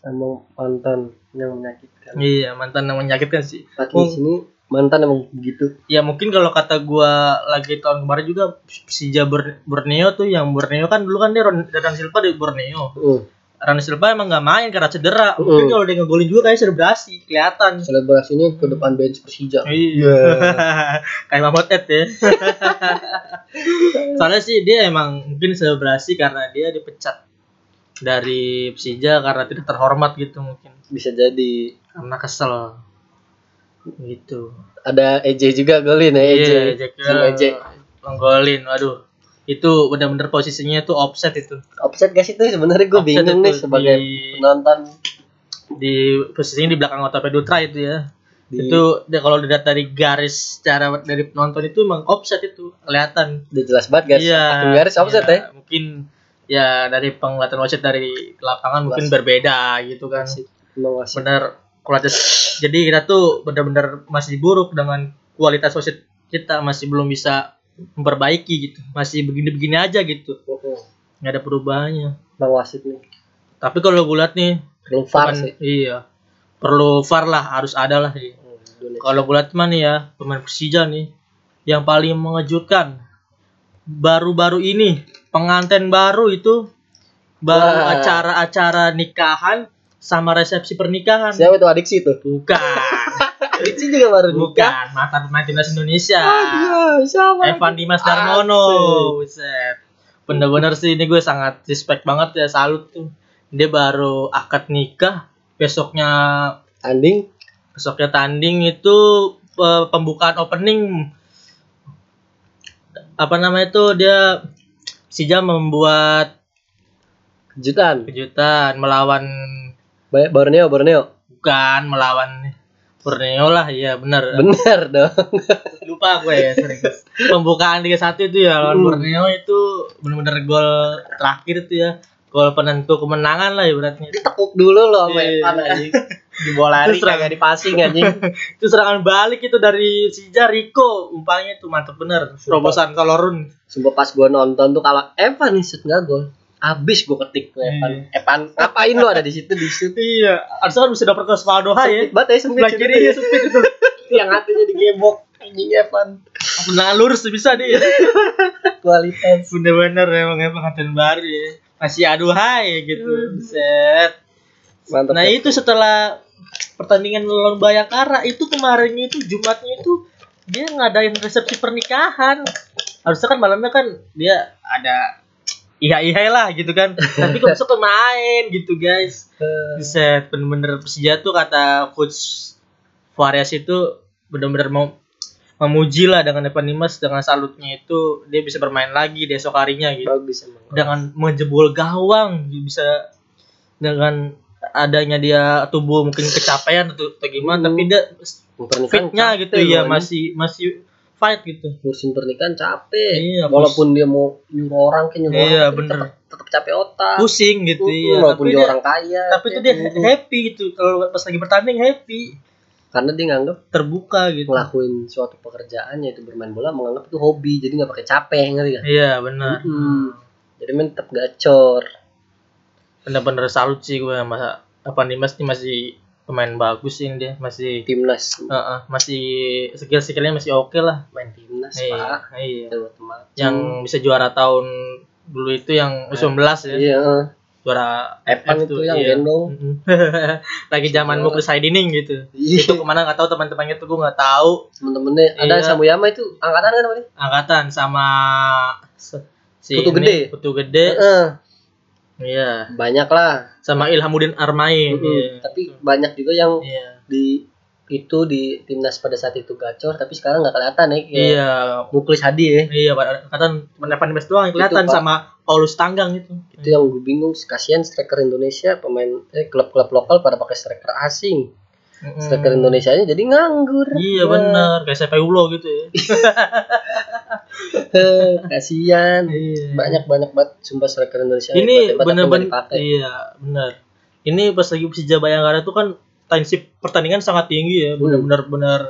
A: Emang mantan yang menyakitkan.
B: Iya, mantan yang menyakitkan sih.
A: Lagi
B: Oh.
A: di sini mantan emang begitu.
B: Ya mungkin kalau kata gua lagi tahun kemarin juga Persija Bor- Borneo tuh yang Borneo kan dulu kan dia Renan Silva di Borneo.
A: Uh,
B: Renan Silva emang nggak main karena cedera. Mungkin
A: Mm.
B: kalau dia ngegolin juga kayak selebrasi kelihatan.
A: selebrasinya ke depan bench Persija.
B: Iya. (laughs) kayak Mahmud Ed ya. (laughs) Soalnya sih dia emang mungkin selebrasi karena dia dipecat dari Persija karena tidak terhormat gitu mungkin.
A: Bisa jadi
B: Karena kesel. Gitu.
A: ada EJ juga golin ya EJ.
B: Iya,
A: EJ.
B: Menggolin, waduh. Itu benar-benar posisinya tuh offset itu.
A: Offset gak sih tuh sebenarnya gue bingung nih
B: itu
A: sebagai
B: di-
A: penonton.
B: Di posisinya di belakang Otavio Dutra itu ya.
A: Di-
B: Itu dia kalau dilihat dari garis cara dari penonton itu emang offset itu kelihatan.
A: Udah jelas banget guys.
B: Iya.
A: Akun garis offset
B: iya.
A: ya.
B: Mungkin ya dari penglihatan wasit dari lapangan mungkin berbeda gitu kan.
A: Wasit.
B: Bener kualitas jadi kita tuh benar-benar masih buruk dengan kualitas wasit kita masih belum bisa memperbaiki gitu. Masih begini-begini aja gitu. Nggak ada perubahannya.
A: Emang wasit nih.
B: Tapi kalau gue lihat nih,
A: Perlu VAR
B: pemain-
A: sih.
B: iya, perlu VAR lah, harus ada lah. sih.
A: Hmm.
B: Kalau gue lihat mah nih ya, pemain Persija nih, yang paling mengejutkan baru-baru ini pengantin baru itu baru acara-acara nikahan sama resepsi pernikahan.
A: Siapa itu adiksi tuh?
B: Bukan, (laughs)
A: Adiksi juga baru nikah.
B: bukan mantan pemain timnas Indonesia.
A: Aduh, siapa?
B: Evan Dimas Darmono. Buset. Bener-bener sih ini gue sangat respect banget ya salut tuh. Dia baru akad nikah, besoknya
A: Anding
B: besoknya tanding itu pembukaan opening apa namanya itu dia Persija membuat
A: Kejutan.
B: kejutan melawan
A: Borneo, Borneo.
B: bukan melawan Borneo lah iya benar
A: Bener dong. (laughs)
B: lupa gue ya serius pembukaan Liga 1 itu ya lawan
A: Hmm.
B: Borneo itu benar-benar gol terakhir itu ya gol penentu kemenangan lah ibaratnya
A: Tekuk dulu loh sama
B: Iya,
A: Evan
B: iya.
A: anjing. Di bola
B: Terus
A: kagak di passing anjing. (laughs)
B: itu serangan balik itu dari Sija Rico umpannya itu mantep bener terobosan Kalorun
A: Sumpah pas gua nonton tuh kalau Evan nih shoot nggak gol. Abis gua ketik tuh Evan. Evan, ngapain lu ada di situ di shoot?
B: iya harusnya kan bisa dapet ke Svaldo Hai ya
A: Bat ya sempit
B: sebelah
A: situ
B: kiri ya sempit itu (laughs)
A: yang hatinya digebok anjing Evan.
B: tendangan lurus bisa dia (laughs)
A: Kualitas.
B: bener-bener emang emang angkatan baru ya masih aduhai gitu set
A: Mantap.
B: Nah itu setelah pertandingan lawan Bayangkara itu kemarinnya itu Jumatnya itu dia ngadain resepsi pernikahan. Harusnya kan malamnya kan dia ada iya iya lah gitu kan. Tapi kok kan main gitu guys.
A: Eh,
B: Set bener-bener Persija tuh kata coach Varias itu bener-bener mau memuji lah dengan Evan Dimas dengan salutnya itu dia bisa bermain lagi di esok harinya gitu
A: bagus emang.
B: dengan menjebol gawang bisa dengan adanya dia tubuh mungkin kecapean atau, atau gimana
A: Hmm.
B: tapi dia fitnya gitu ya masih masih fight gitu
A: ngurusin pernikahan capek.
B: Iya,
A: Walaupun dia mau nyuruh orang ke nyuruh
B: Iya,
A: orang,
B: bener.
A: Tetap, tetap capek otak.
B: pusing gitu
A: Mm,
B: ya
A: walaupun
B: tapi
A: dia,
B: dia,
A: orang kaya.
B: tapi itu dia
A: Mm,
B: happy gitu kalau pas lagi bertanding happy
A: karena dia nganggap
B: terbuka gitu
A: ngelakuin suatu pekerjaan yaitu bermain bola menganggap itu hobi jadi nggak pakai capek ngerti gak?
B: iya benar
A: Mm. Jadi main tetap gacor.
B: bener-bener salut sih gue sama apa Dimas nih masih pemain bagus sih dia masih
A: Timnas
B: Heeh, masih skill skillnya masih oke lah
A: main timnas
B: iya
A: pak.
B: iya yang bisa juara tahun dulu itu yang U19 ya
A: iya eh.
B: juara
A: Evan
B: F
A: itu
B: tuh,
A: yang
B: iya.
A: gendong. (laughs)
B: Lagi zaman Muklis Haidining gitu
A: Iya.
B: itu ke mana nggak tahu teman-temannya tuh gue nggak tahu
A: Temen-temennya ada
B: Iya.
A: Samuyama itu angkatan kan namanya?
B: angkatan sama si
A: Putu
B: ini,
A: Gede.
B: Putu Gede
A: Heeh.
B: Iya
A: banyak lah.
B: sama Ilhamuddin Armain
A: Mm-mm.
B: iya.
A: Tapi banyak juga yang
B: iya
A: di itu di timnas pada saat itu gacor tapi sekarang nggak kelihatan ya.
B: iya
A: Muklis Hadi ya.
B: iya angkatan teman Evan Dimas doang yang kelihatan
A: Pak.
B: sama Paulus Tanggang itu
A: Itu yang gue bingung kasihan striker Indonesia pemain eh klub-klub lokal pada pakai striker asing. Striker Indonesia nya jadi nganggur.
B: iya bener kayak saya Ulo gitu ya (laughs) (laughs)
A: kasihan.
B: Iya.
A: Banyak banyak banget sumpah striker Indonesia.
B: ini bener-bener iya bener ini pas lagi Persija Bayangkara itu kan tensi pertandingan sangat tinggi ya bener-bener bener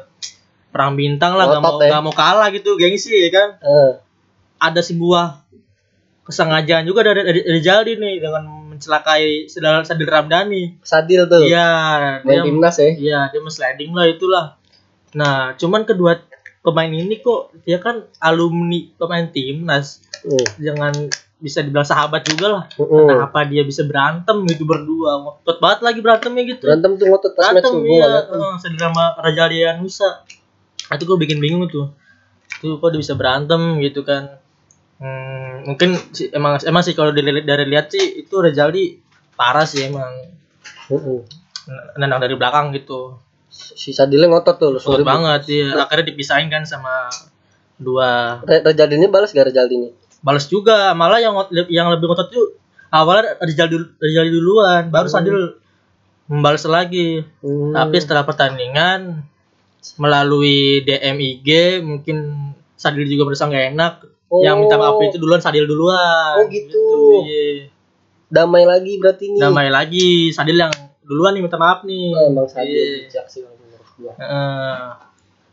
B: perang bintang lah nggak mau
A: ya.
B: nggak mau kalah gitu gengsi ya kan
A: Eh,
B: ada sebuah kesengajaan juga dari dari, dari Jaldi nih dengan mencelakai Sadil, Sadil Ramdhani
A: Sadil tuh.
B: iya
A: Main
B: dia
A: timnas ya.
B: iya dia sliding lah itulah nah cuman kedua pemain ini kok dia kan alumni pemain timnas
A: Uh,
B: jangan bisa dibilang sahabat juga lah
A: uh, uh.
B: Kenapa dia bisa berantem gitu berdua? Ngotot banget lagi berantemnya gitu.
A: Berantem tuh ngotot
B: Berantem iya,
A: gua.
B: uh, sama Raja Nusa. Itu gue bikin bingung tuh. Tuh kok dia bisa berantem gitu kan. Hmm, mungkin emang emang sih kalau dari, dari lihat sih itu Rajaldi parah sih emang
A: Uh, uh.
B: nendang dari belakang gitu.
A: Si Sadilnya ngotot tuh. Sorry,
B: banget ya. Akhirnya dipisahin kan sama dua
A: Re Rejaldi ini balas gak Rejaldi ini?
B: balas juga malah yang yang lebih ngotot tuh awalnya Rizal dulu Rizal duluan baru
A: Hmm.
B: Sadil membalas lagi
A: Hmm.
B: tapi setelah pertandingan melalui DMIG mungkin Sadil juga merasa nggak enak
A: Oh.
B: yang minta maaf itu duluan Sadil duluan
A: Oh, gitu.
B: iya.
A: damai lagi berarti nih.
B: damai lagi Sadil yang duluan nih minta maaf nih
A: Oh, emang Sadil
B: Iya.
A: bijak sih kalau menurut gua.
B: Heeh.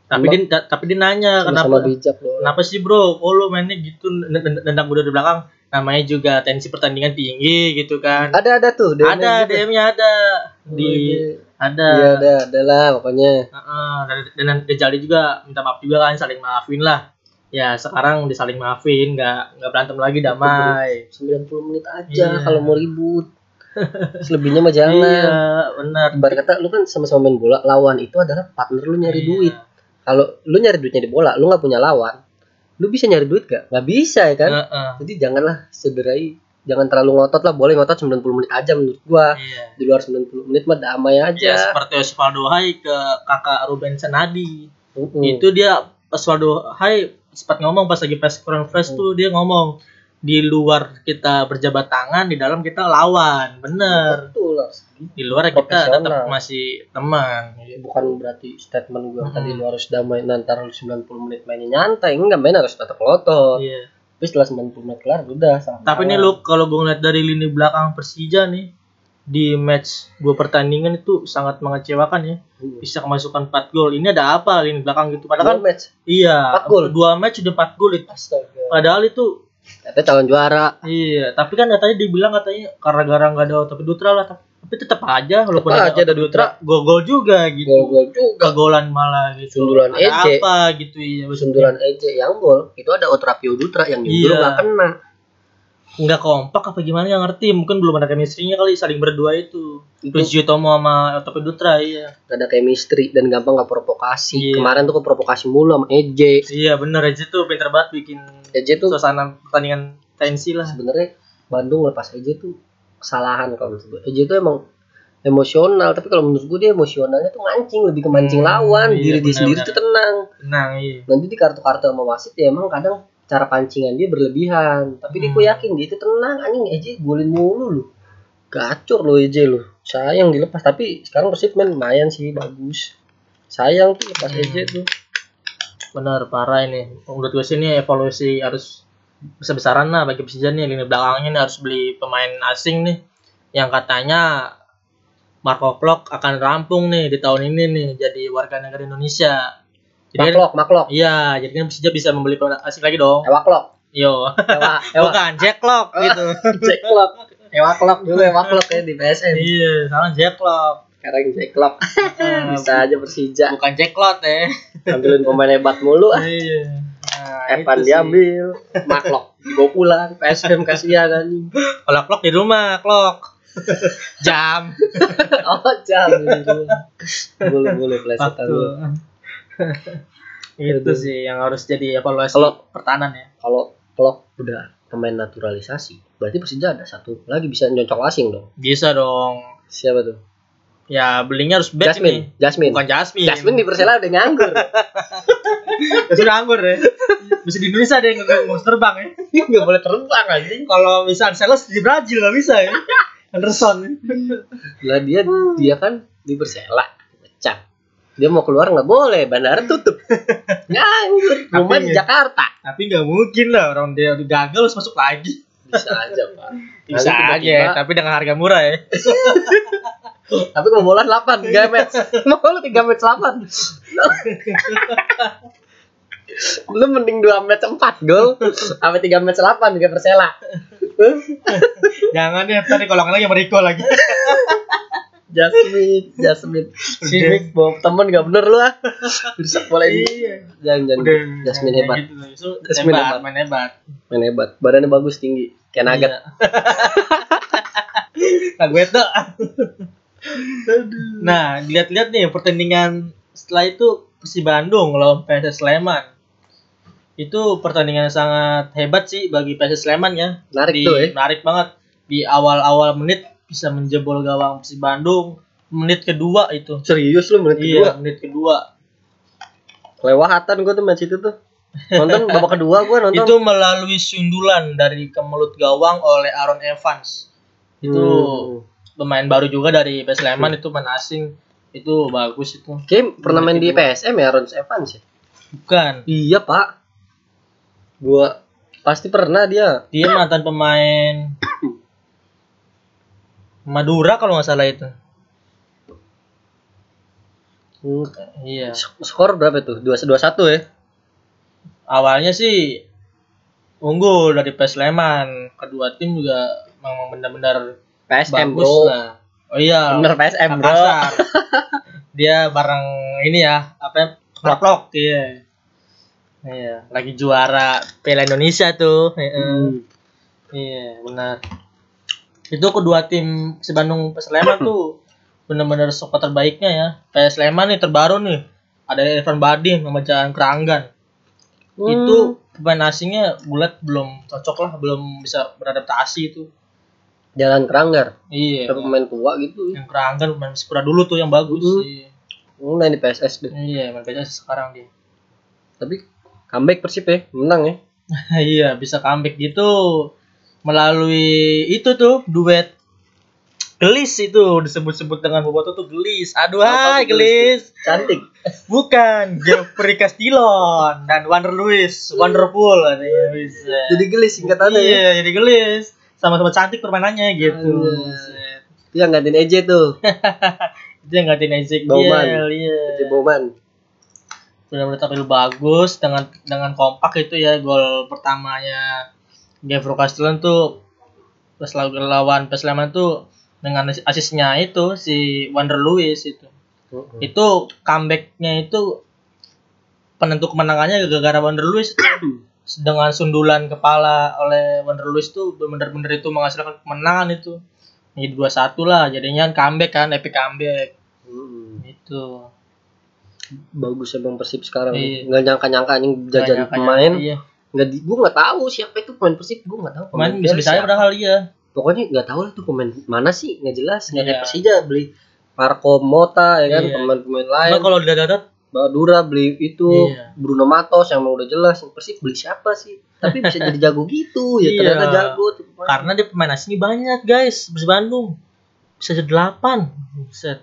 B: tapi dia tapi dia nanya
A: Sama-sama
B: kenapa
A: bijak loh.
B: Kenapa sih bro? Oh lo mainnya gitu nend- nendang udah di belakang. Namanya juga tensi pertandingan tinggi gitu kan.
A: Ada ada tuh. DM-nya
B: ada
A: gitu.
B: DM-nya ada
A: Oh,
B: di
A: iya.
B: ada.
A: Iya ada ada lah pokoknya.
B: Heeh, dan dan Dejali juga minta maaf juga kan saling maafin lah. Ya sekarang udah saling maafin, nggak nggak berantem lagi damai.
A: 90 menit aja
B: Iya.
A: kalau mau ribut. Selebihnya mah jangan.
B: Iya benar.
A: Ibarat kata lu kan sama-sama main bola, lawan itu adalah partner lu nyari
B: Iya.
A: duit. Kalau lu nyari duitnya di bola, lu nggak punya lawan, lu bisa nyari duit gak? Nggak bisa ya kan?
B: Heeh,
A: Jadi janganlah sederai, jangan terlalu ngotot lah. Boleh ngotot 90 menit aja menurut gua.
B: Iya.
A: Di luar 90 menit mah damai
B: Ya
A: aja.
B: seperti Osvaldo Hai ke kakak Ruben Senadi.
A: Mm-mm.
B: Itu dia Osvaldo Hai sempat ngomong pas lagi press conference tuh dia ngomong di luar kita berjabat tangan di dalam kita lawan. Bener.
A: Betul lah
B: di luar kita tetap masih teman.
A: Bukan berarti statement gue
B: Mm-mm.
A: tadi lu harus damai nanti lu 90 menit mainnya nyantai. Enggak main harus tetap lotot
B: iya.
A: Tapi setelah 90 menit kelar udah sama
B: tapi nih lu kalau gue ngeliat dari lini belakang Persija nih di match dua pertandingan itu sangat mengecewakan ya.
A: Hmm.
B: bisa kemasukan 4 gol. Ini ada apa lini belakang gitu? Padahal kan
A: match?
B: iya
A: Empat gol?
B: dua match udah 4 gol itu.
A: Astaga.
B: Padahal itu
A: katanya calon juara
B: Iya, tapi kan katanya dibilang katanya karena gara nggak ada Otopi Dutra lah, tapi tetap aja walaupun
A: Tetap aja ada
B: Dutra, gol-gol juga gitu.
A: gol-gol juga
B: Kegolan malah gitu.
A: Sundulan
B: ada
A: Ece.
B: apa gitu iya.
A: sundulan EJ yang gol itu ada Otrapio Dutra yang nyundul
B: Iya.
A: nggak kena
B: Nggak kompak apa gimana nggak ngerti, mungkin belum ada chemistry-nya kali saling berdua itu.
A: Itu
B: Chris Jutomo sama Otopi Dutra iya.
A: nggak ada chemistry dan gampang nggak provokasi.
B: Iya.
A: kemarin tuh provokasi mulu sama EJ
B: Iya bener. Aja tuh pinter banget bikin
A: EJ tuh
B: suasana pertandingan tensi lah.
A: sebenarnya Bandung lepas EJ tuh kesalahan kalau menurut gue EJ tuh emang emosional tapi kalau menurut gue dia emosionalnya tuh mancing lebih ke mancing
B: Hmm,
A: lawan.
B: iya,
A: diri dia sendiri tuh tenang.
B: Nah iya.
A: nanti di kartu-kartu sama wasit ya emang kadang cara pancingan dia berlebihan. Tapi dia
B: Hmm.
A: gue yakin dia itu tenang. Anjing EJ golin mulu lu gacor lo EJ lu sayang dilepas tapi sekarang Persib main lumayan sih bagus sayang tuh lepas
B: Hmm.
A: EJ tuh
B: Benar parah ini. Menurut gue sih ini evaluasi harus besar-besaran lah bagi Persija nih lini belakangnya nih harus beli pemain asing nih yang katanya Marco Klok akan rampung nih di tahun ini nih jadi warga negara Indonesia. Jadi kan,
A: maklok maklok
B: iya, jadi kan Persija bisa membeli pemain asing lagi dong.
A: ewa klok
B: Yo,
A: ewa ewa
B: bukan Jack Klok gitu. (laughs)
A: Jack Klok ewa klok dulu ewa klok ya di PSM
B: iya, salah Jack Klok.
A: sekarang Jack Klok
B: Eh,
A: bisa aja Persija
B: bukan Jack Klot ya.
A: ambilin pemain hebat mulu. Ah
B: Iya. Nah,
A: Evan diambil. Maklok dibawa pulang. PSM kasihan anjing.
B: Kalau Klok di rumah, Klok. Jam. (laughs)
A: oh jam. Boleh boleh plesetan
B: waktu.
A: lu.
B: itu sih yang harus jadi evaluasi
A: Kalau-
B: pertahanan ya.
A: kalau klok udah pemain naturalisasi berarti Persija ada satu lagi bisa nyocok asing dong.
B: Bisa dong.
A: Siapa tuh?
B: Ya belinya harus back
A: Jasmine.
B: ini.
A: Jasmine.
B: Bukan Jasmine.
A: Jasmine di Persela udah nganggur. (laughs)
B: Jasmine anggur ya? Bisa di Indonesia deh nggak mau terbang ya? (laughs)
A: Nggak boleh terbang anjing.
B: Kalau bisa sales di Brazil nggak bisa ya? Anderson.
A: Lah dia dia kan di Persela. Pecah dia mau keluar nggak boleh bandara tutup. (laughs) Nganggur. Rumah di Jakarta.
B: tapi nggak mungkin lah orang dia gagal terus masuk lagi
A: bisa aja pak.
B: Bisa
A: Nanti
B: aja
A: tiba-tiba-
B: tapi dengan harga murah ya. (laughs)
A: Tapi kebobolan 8 3 match. (laughs) Mau lu 3 match 8 lu mending 2 match 4 gol. Sama 3 match 8 juga Persela. (laughs)
B: Jangan ya tadi kalau lagi sama Rico lagi.
A: Jasmine Jasmine. Sibik bawa temen gak bener lu ah. Bisa bola ini.
B: Iya.
A: Jangan jangan. Jasmine hebat.
B: Gitu. Itu
A: Jasmine
B: hebat,
A: hebat.
B: main hebat.
A: Main hebat. Badannya bagus tinggi kayak nugget
B: Iya. Nah, gue tuh. nah, dilihat-lihat nih pertandingan setelah itu Persi Bandung lawan PSS Sleman. Itu pertandingan yang sangat hebat sih bagi PSS Sleman ya.
A: Menarik
B: Di,
A: tuh, ya.
B: Menarik banget. Di awal-awal menit bisa menjebol gawang Persi Bandung. Menit kedua itu.
A: serius lu menit kedua
B: Iya, menit kedua.
A: kelewatan gua tuh match itu tuh nonton babak kedua gua nonton.
B: Itu melalui sundulan dari kemelut gawang oleh Aaron Evans. Itu
A: Hmm.
B: pemain baru juga dari PS Sleman itu pemain asing. Itu bagus itu.
A: Kayak pernah main di PSM ya Ron Evans ya?
B: Bukan.
A: Iya pak. Gua pasti pernah dia.
B: Dia mantan pemain Madura kalau nggak salah itu.
A: Hmm,
B: iya.
A: Skor berapa tuh? Dua dua satu ya
B: awalnya sih unggul dari PS Sleman kedua tim juga memang benar-benar
A: PSM
B: bagus
A: bro
B: lah oh iya
A: bener PSM bro (laughs)
B: dia bareng ini ya apa ya Klok iya iya lagi juara Piala Indonesia tuh.
A: Hmm.
B: Iya, benar. Itu kedua tim si Bandung PS Sleman tuh benar-benar squad terbaiknya ya. PS Sleman nih terbaru nih. Ada Irfan Badim sama Jalan Keranggan.
A: Hmm.
B: Itu pemain asingnya bulat belum cocok lah, belum bisa beradaptasi itu.
A: jalan keranggar
B: Iya.
A: ada pemain tua gitu
B: Yang Keranggan pemain Sepura dulu tuh yang bagus.
A: Hmm.
B: Iya.
A: Hmm, main di PSS deh
B: Iya, main PSS sekarang dia.
A: tapi comeback Persib ya menang ya (laughs)
B: iya bisa comeback gitu melalui itu tuh duet gelis itu disebut-sebut dengan boboto tuh gelis. Aduh hai gelis?
A: cantik.
B: Bukan Jeffrey Castillon dan Wander Luis Wonderful katanya
A: jadi gelis singkatannya ya.
B: Iya jadi gelis. Sama-sama cantik permainannya gitu.
A: Itu yang gantiin EJ tuh. (laughs)
B: Itu yang gantiin Ezekiel
A: Bauman.
B: iya.
A: EJ Bowman
B: benar-benar tampil bagus dengan dengan kompak itu ya gol pertamanya. Jeffrey Castillon tuh pas lawan lawan Sleman tuh dengan asis- asisnya itu si Wander Luis itu
A: Mm-mm.
B: itu comebacknya itu penentu kemenangannya gara-gara Wander itu. (coughs) dengan sundulan kepala oleh Wander Luis tuh bener-bener itu menghasilkan kemenangan itu jadi dua satu lah jadinya comeback kan epic comeback
A: Mm-mm.
B: itu
A: bagus emang Persib sekarang
B: Iya.
A: nggak nyangka-nyangka anjing jajan pemain
B: iya.
A: nggak di gue nggak tahu siapa itu pemain Persib gue nggak tahu
B: pemain bisa-bisa aja padahal iya
A: pokoknya nggak tahu lah tuh pemain mana sih nggak jelas nggak kayak
B: Iya.
A: Persija beli Marco Mota ya kan
B: Iya.
A: pemain-pemain lain
B: Cuma kalau dilihat-lihat
A: Badura beli itu
B: Iya.
A: Bruno Matos yang udah jelas yang Persib beli siapa sih tapi bisa jadi jago gitu ya
B: Iya.
A: ternyata jago tuh
B: karena dia pemain asing banyak guys Persib Bandung bisa jadi 8 Buset.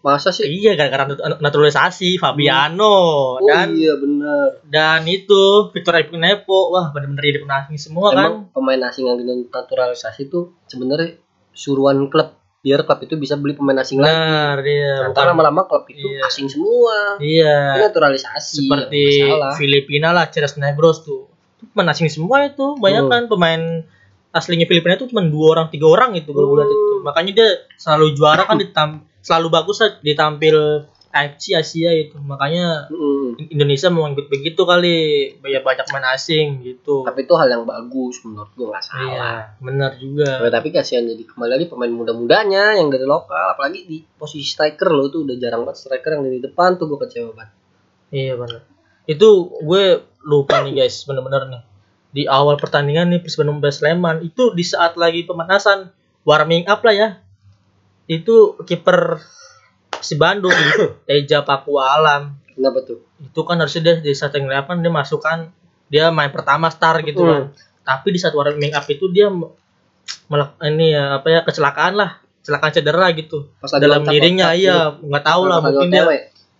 A: Masa sih?
B: Iya gara-gara nat- naturalisasi Fabiano
A: oh
B: dan
A: iya benar
B: dan itu Victor Epinepo wah bener-bener jadi pemain asing semua kan.
A: Emang pemain asing yang dengan naturalisasi itu sebenarnya suruhan klub biar klub itu bisa beli pemain asing lagi.
B: Benar dia
A: Nah,
B: bukan
A: karena lama-lama klub itu
B: Iya.
A: asing semua. Ini
B: iya
A: naturalisasi
B: seperti
A: masalah.
B: Filipina lah Ceres Negros tuh. Itu pemain asing semua itu. Banyak
A: Hmm.
B: kan pemain aslinya Filipina itu cuma dua orang tiga orang itu kalau gue lihat itu.
A: Hmm.
B: makanya dia selalu juara kan ditam selalu bagus lah ditampil AFC Asia itu. Makanya
A: Mm-mm.
B: Indonesia mau ikut begitu kali. Banyak banyak main asing gitu.
A: Tapi itu hal yang bagus menurut gua nggak salah.
B: Iya benar juga.
A: Nah, tapi kasihan jadi kembali lagi pemain muda-mudanya yang dari lokal apalagi di posisi striker lo tuh udah jarang banget striker yang dari depan tuh gue kecewa banget.
B: Iya benar. Itu gue lupa nih guys bener-bener nih. Di awal pertandingan nih Bas Sleman itu di saat lagi pemanasan warming up lah ya itu kiper si Bandung (coughs) Teja Papua Alam
A: kenapa tuh?
B: Itu kan harusnya dia di starting eleven dia masukkan dia main pertama star gitu kan. Tapi di saat warming up itu dia me- melak ini ya apa ya kecelakaan lah. Kecelakaan cedera gitu.
A: Pas
B: dalam dirinya iya nggak tahu lah mungkin dia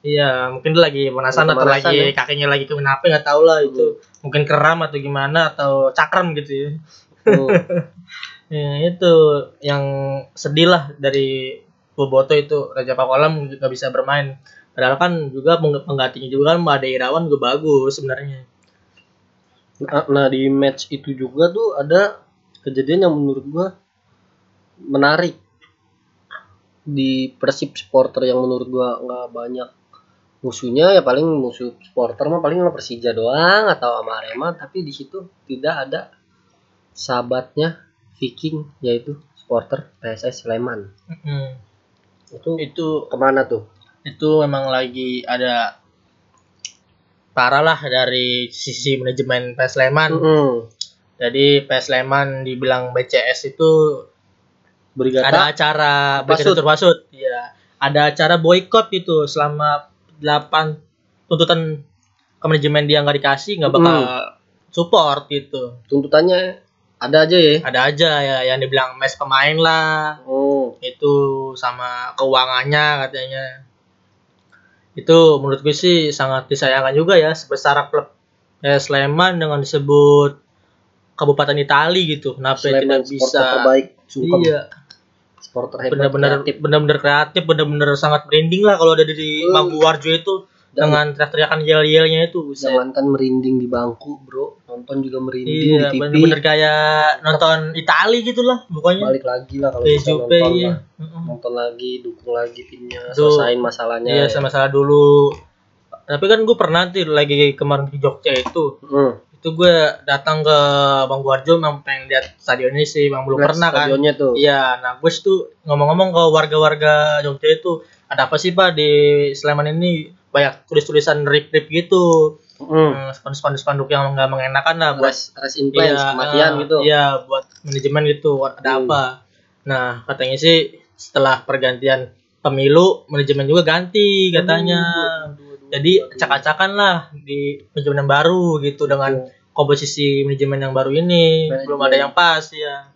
B: iya mungkin dia lagi pemanasan
A: Lagi
B: atau lagi
A: ya.
B: kakinya lagi kenapa nggak tahu lah itu. Mungkin keram atau gimana atau cakram gitu ya.
A: Tuh. (laughs)
B: Ya, itu yang sedih lah dari Boboto itu Raja Pakualam nggak bisa bermain. Padahal kan juga pengg- penggantinya juga kan Made Irawan juga bagus sebenarnya.
A: Nah, nah, di match itu juga tuh ada kejadian yang menurut gua menarik di Persib supporter yang menurut gua nggak banyak musuhnya ya paling musuh supporter mah paling Persija doang atau sama Arema tapi di situ tidak ada sahabatnya Viking yaitu supporter PSS Sleman
B: Mm-mm.
A: itu
B: Itu
A: ke mana tuh
B: itu memang lagi ada parah lah dari sisi manajemen PS Sleman.
A: Mm-mm.
B: Jadi PS Sleman dibilang BCS itu
A: Brigata
B: ada acara
A: Pasut.
B: Brigada Pasut. Iya. Ada acara boykot gitu selama 8 tuntutan ke manajemen dia nggak dikasih nggak bakal support gitu.
A: tuntutannya ada aja ya
B: Ada aja ya yang dibilang mes pemain lah
A: oh
B: itu sama keuangannya katanya. Itu menurut gue sih sangat disayangkan juga ya sebesar klub ya Sleman dengan disebut kabupaten Itali gitu. Kenapa
A: Sleman
B: tidak bisa
A: terbaik sungkem
B: Iya,
A: supporter hebat
B: benar-benar
A: kreatif.
B: benar-benar kreatif, benar-benar sangat merinding lah kalau ada di
A: Hmm.
B: Mangkuwarjo itu dengan teriak-teriakan yel-yelnya itu. buset.
A: Jangankan merinding di bangku, bro. Nonton juga merinding
B: Iya,
A: di TV.
B: bener-bener kayak nonton Itali gitu lah pokoknya.
A: Balik lagi lah kalau nonton
B: iya.
A: lah. Nonton lagi, dukung lagi timnya,
B: Tuh.
A: selesain masalahnya.
B: Iya, sama salah dulu. Tapi kan gue pernah tuh lagi kemarin di Jogja itu,
A: Hmm.
B: itu gue datang ke Mangkuwarjo memang pengen lihat stadionnya sih, memang belum
A: Lihat
B: pernah kan.
A: stadionnya tuh.
B: Iya, nah gue tuh ngomong-ngomong ke warga-warga Jogja itu, ada apa sih pak di Sleman ini banyak tulis-tulisan rip-rip gitu,
A: Hmm.
B: Hmm, spanduk-spanduk yang nggak mengenakan lah buat
A: Rest, rest in place,
B: Iya,
A: kematian
B: eh,
A: gitu.
B: Iya, buat manajemen gitu. Ada
A: Hmm.
B: apa? Nah, katanya sih setelah pergantian pemilu, manajemen juga ganti katanya.
A: Aduh,
B: jadi acak-acakan lah di manajemen yang baru gitu dengan komposisi manajemen yang baru ini
A: Manajemen.
B: belum ada yang pas ya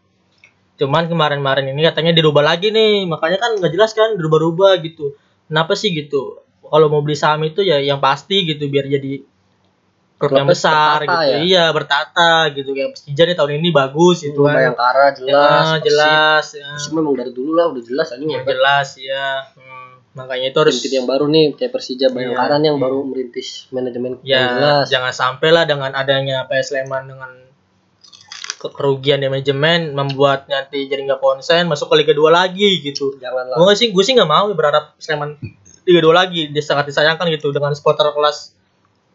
B: cuman kemarin-kemarin ini katanya dirubah lagi nih makanya kan nggak jelas kan dirubah-rubah gitu kenapa sih gitu kalau mau beli saham itu ya yang pasti gitu biar jadi klub yang besar
A: bertata
B: gitu.
A: ya?
B: iya bertata gitu. Kayak Persija nih tahun ini bagus gitu kan.
A: Bayangkara
B: Ya,
A: jelas
B: jelas ya.
A: Persib memang dari dulu lah udah jelas aja
B: yang jelas ya Hmm, makanya itu harus
A: tim yang baru nih kayak Persija Bayangkara nih yang
B: iya.
A: baru merintis manajemen
B: ya
A: yang jelas.
B: jangan sampai lah dengan adanya PS Sleman dengan ke- kerugian di manajemen membuat nanti jadi nggak konsen masuk ke Liga 2 lagi gitu.
A: Janganlah.
B: Gue sih gue sih nggak mau berharap Sleman Liga 2 lagi dia sangat disayangkan gitu dengan supporter kelas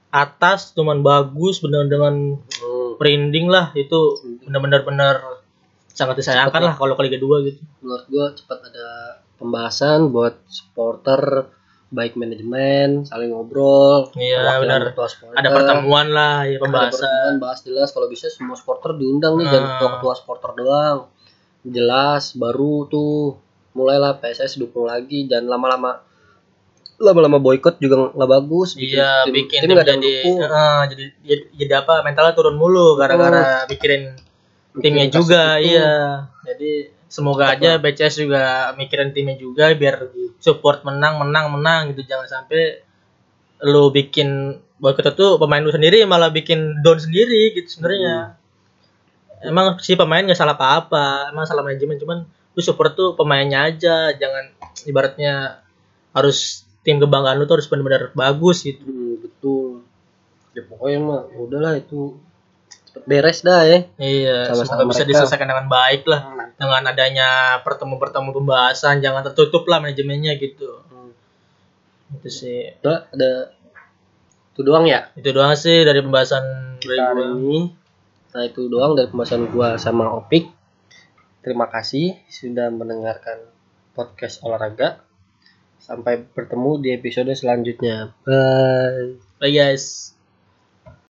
B: atas cuman bagus bener dengan
A: Hmm,
B: lah itu bener-bener bener. Sangat disayangkan lah kalau ke Liga 2 gitu.
A: Menurut gua cepat ada pembahasan buat supporter baik manajemen saling ngobrol
B: Iya, benar. ada pertemuan lah ya
A: Ada
B: pembahasan.
A: pertemuan, bahas jelas. Kalau bisa semua supporter diundang nih
B: Ah.
A: jangan ketua ketua supporter doang. Jelas baru tuh mulailah PSS dukung lagi dan lama-lama lama-lama boykot juga nggak bagus
B: Iya,
A: tim,
B: bikin
A: tim
B: tim
A: ada
B: jadi eh, jadi jadi jadi apa mentalnya turun mulu gara-gara mikirin timnya
A: Bikin
B: juga,
A: itu.
B: iya. Jadi semoga aja BCS juga mikirin timnya juga biar support menang menang menang gitu jangan sampai lu bikin boykot itu pemain lu sendiri malah bikin down sendiri gitu sebenarnya. Emang si pemain nggak salah apa-apa, emang salah manajemen cuman lu support tuh pemainnya aja, jangan ibaratnya harus tim kebanggaan lu tuh harus benar-benar bagus gitu.
A: Hmm, betul ya pokoknya mah udahlah itu cepet beres dah ya
B: Iya,
A: Sama-sama
B: semoga bisa
A: mereka.
B: diselesaikan dengan baik lah. Dengan adanya pertemuan-pertemuan pembahasan, jangan tertutup lah manajemennya gitu.
A: Hmm.
B: Itu sih.
A: Udah, ada itu doang ya
B: Itu doang sih dari pembahasan dari gua.
A: ini nah itu doang dari pembahasan gua sama Opik terima kasih sudah mendengarkan podcast olahraga sampai bertemu di episode selanjutnya bye
B: Bye guys.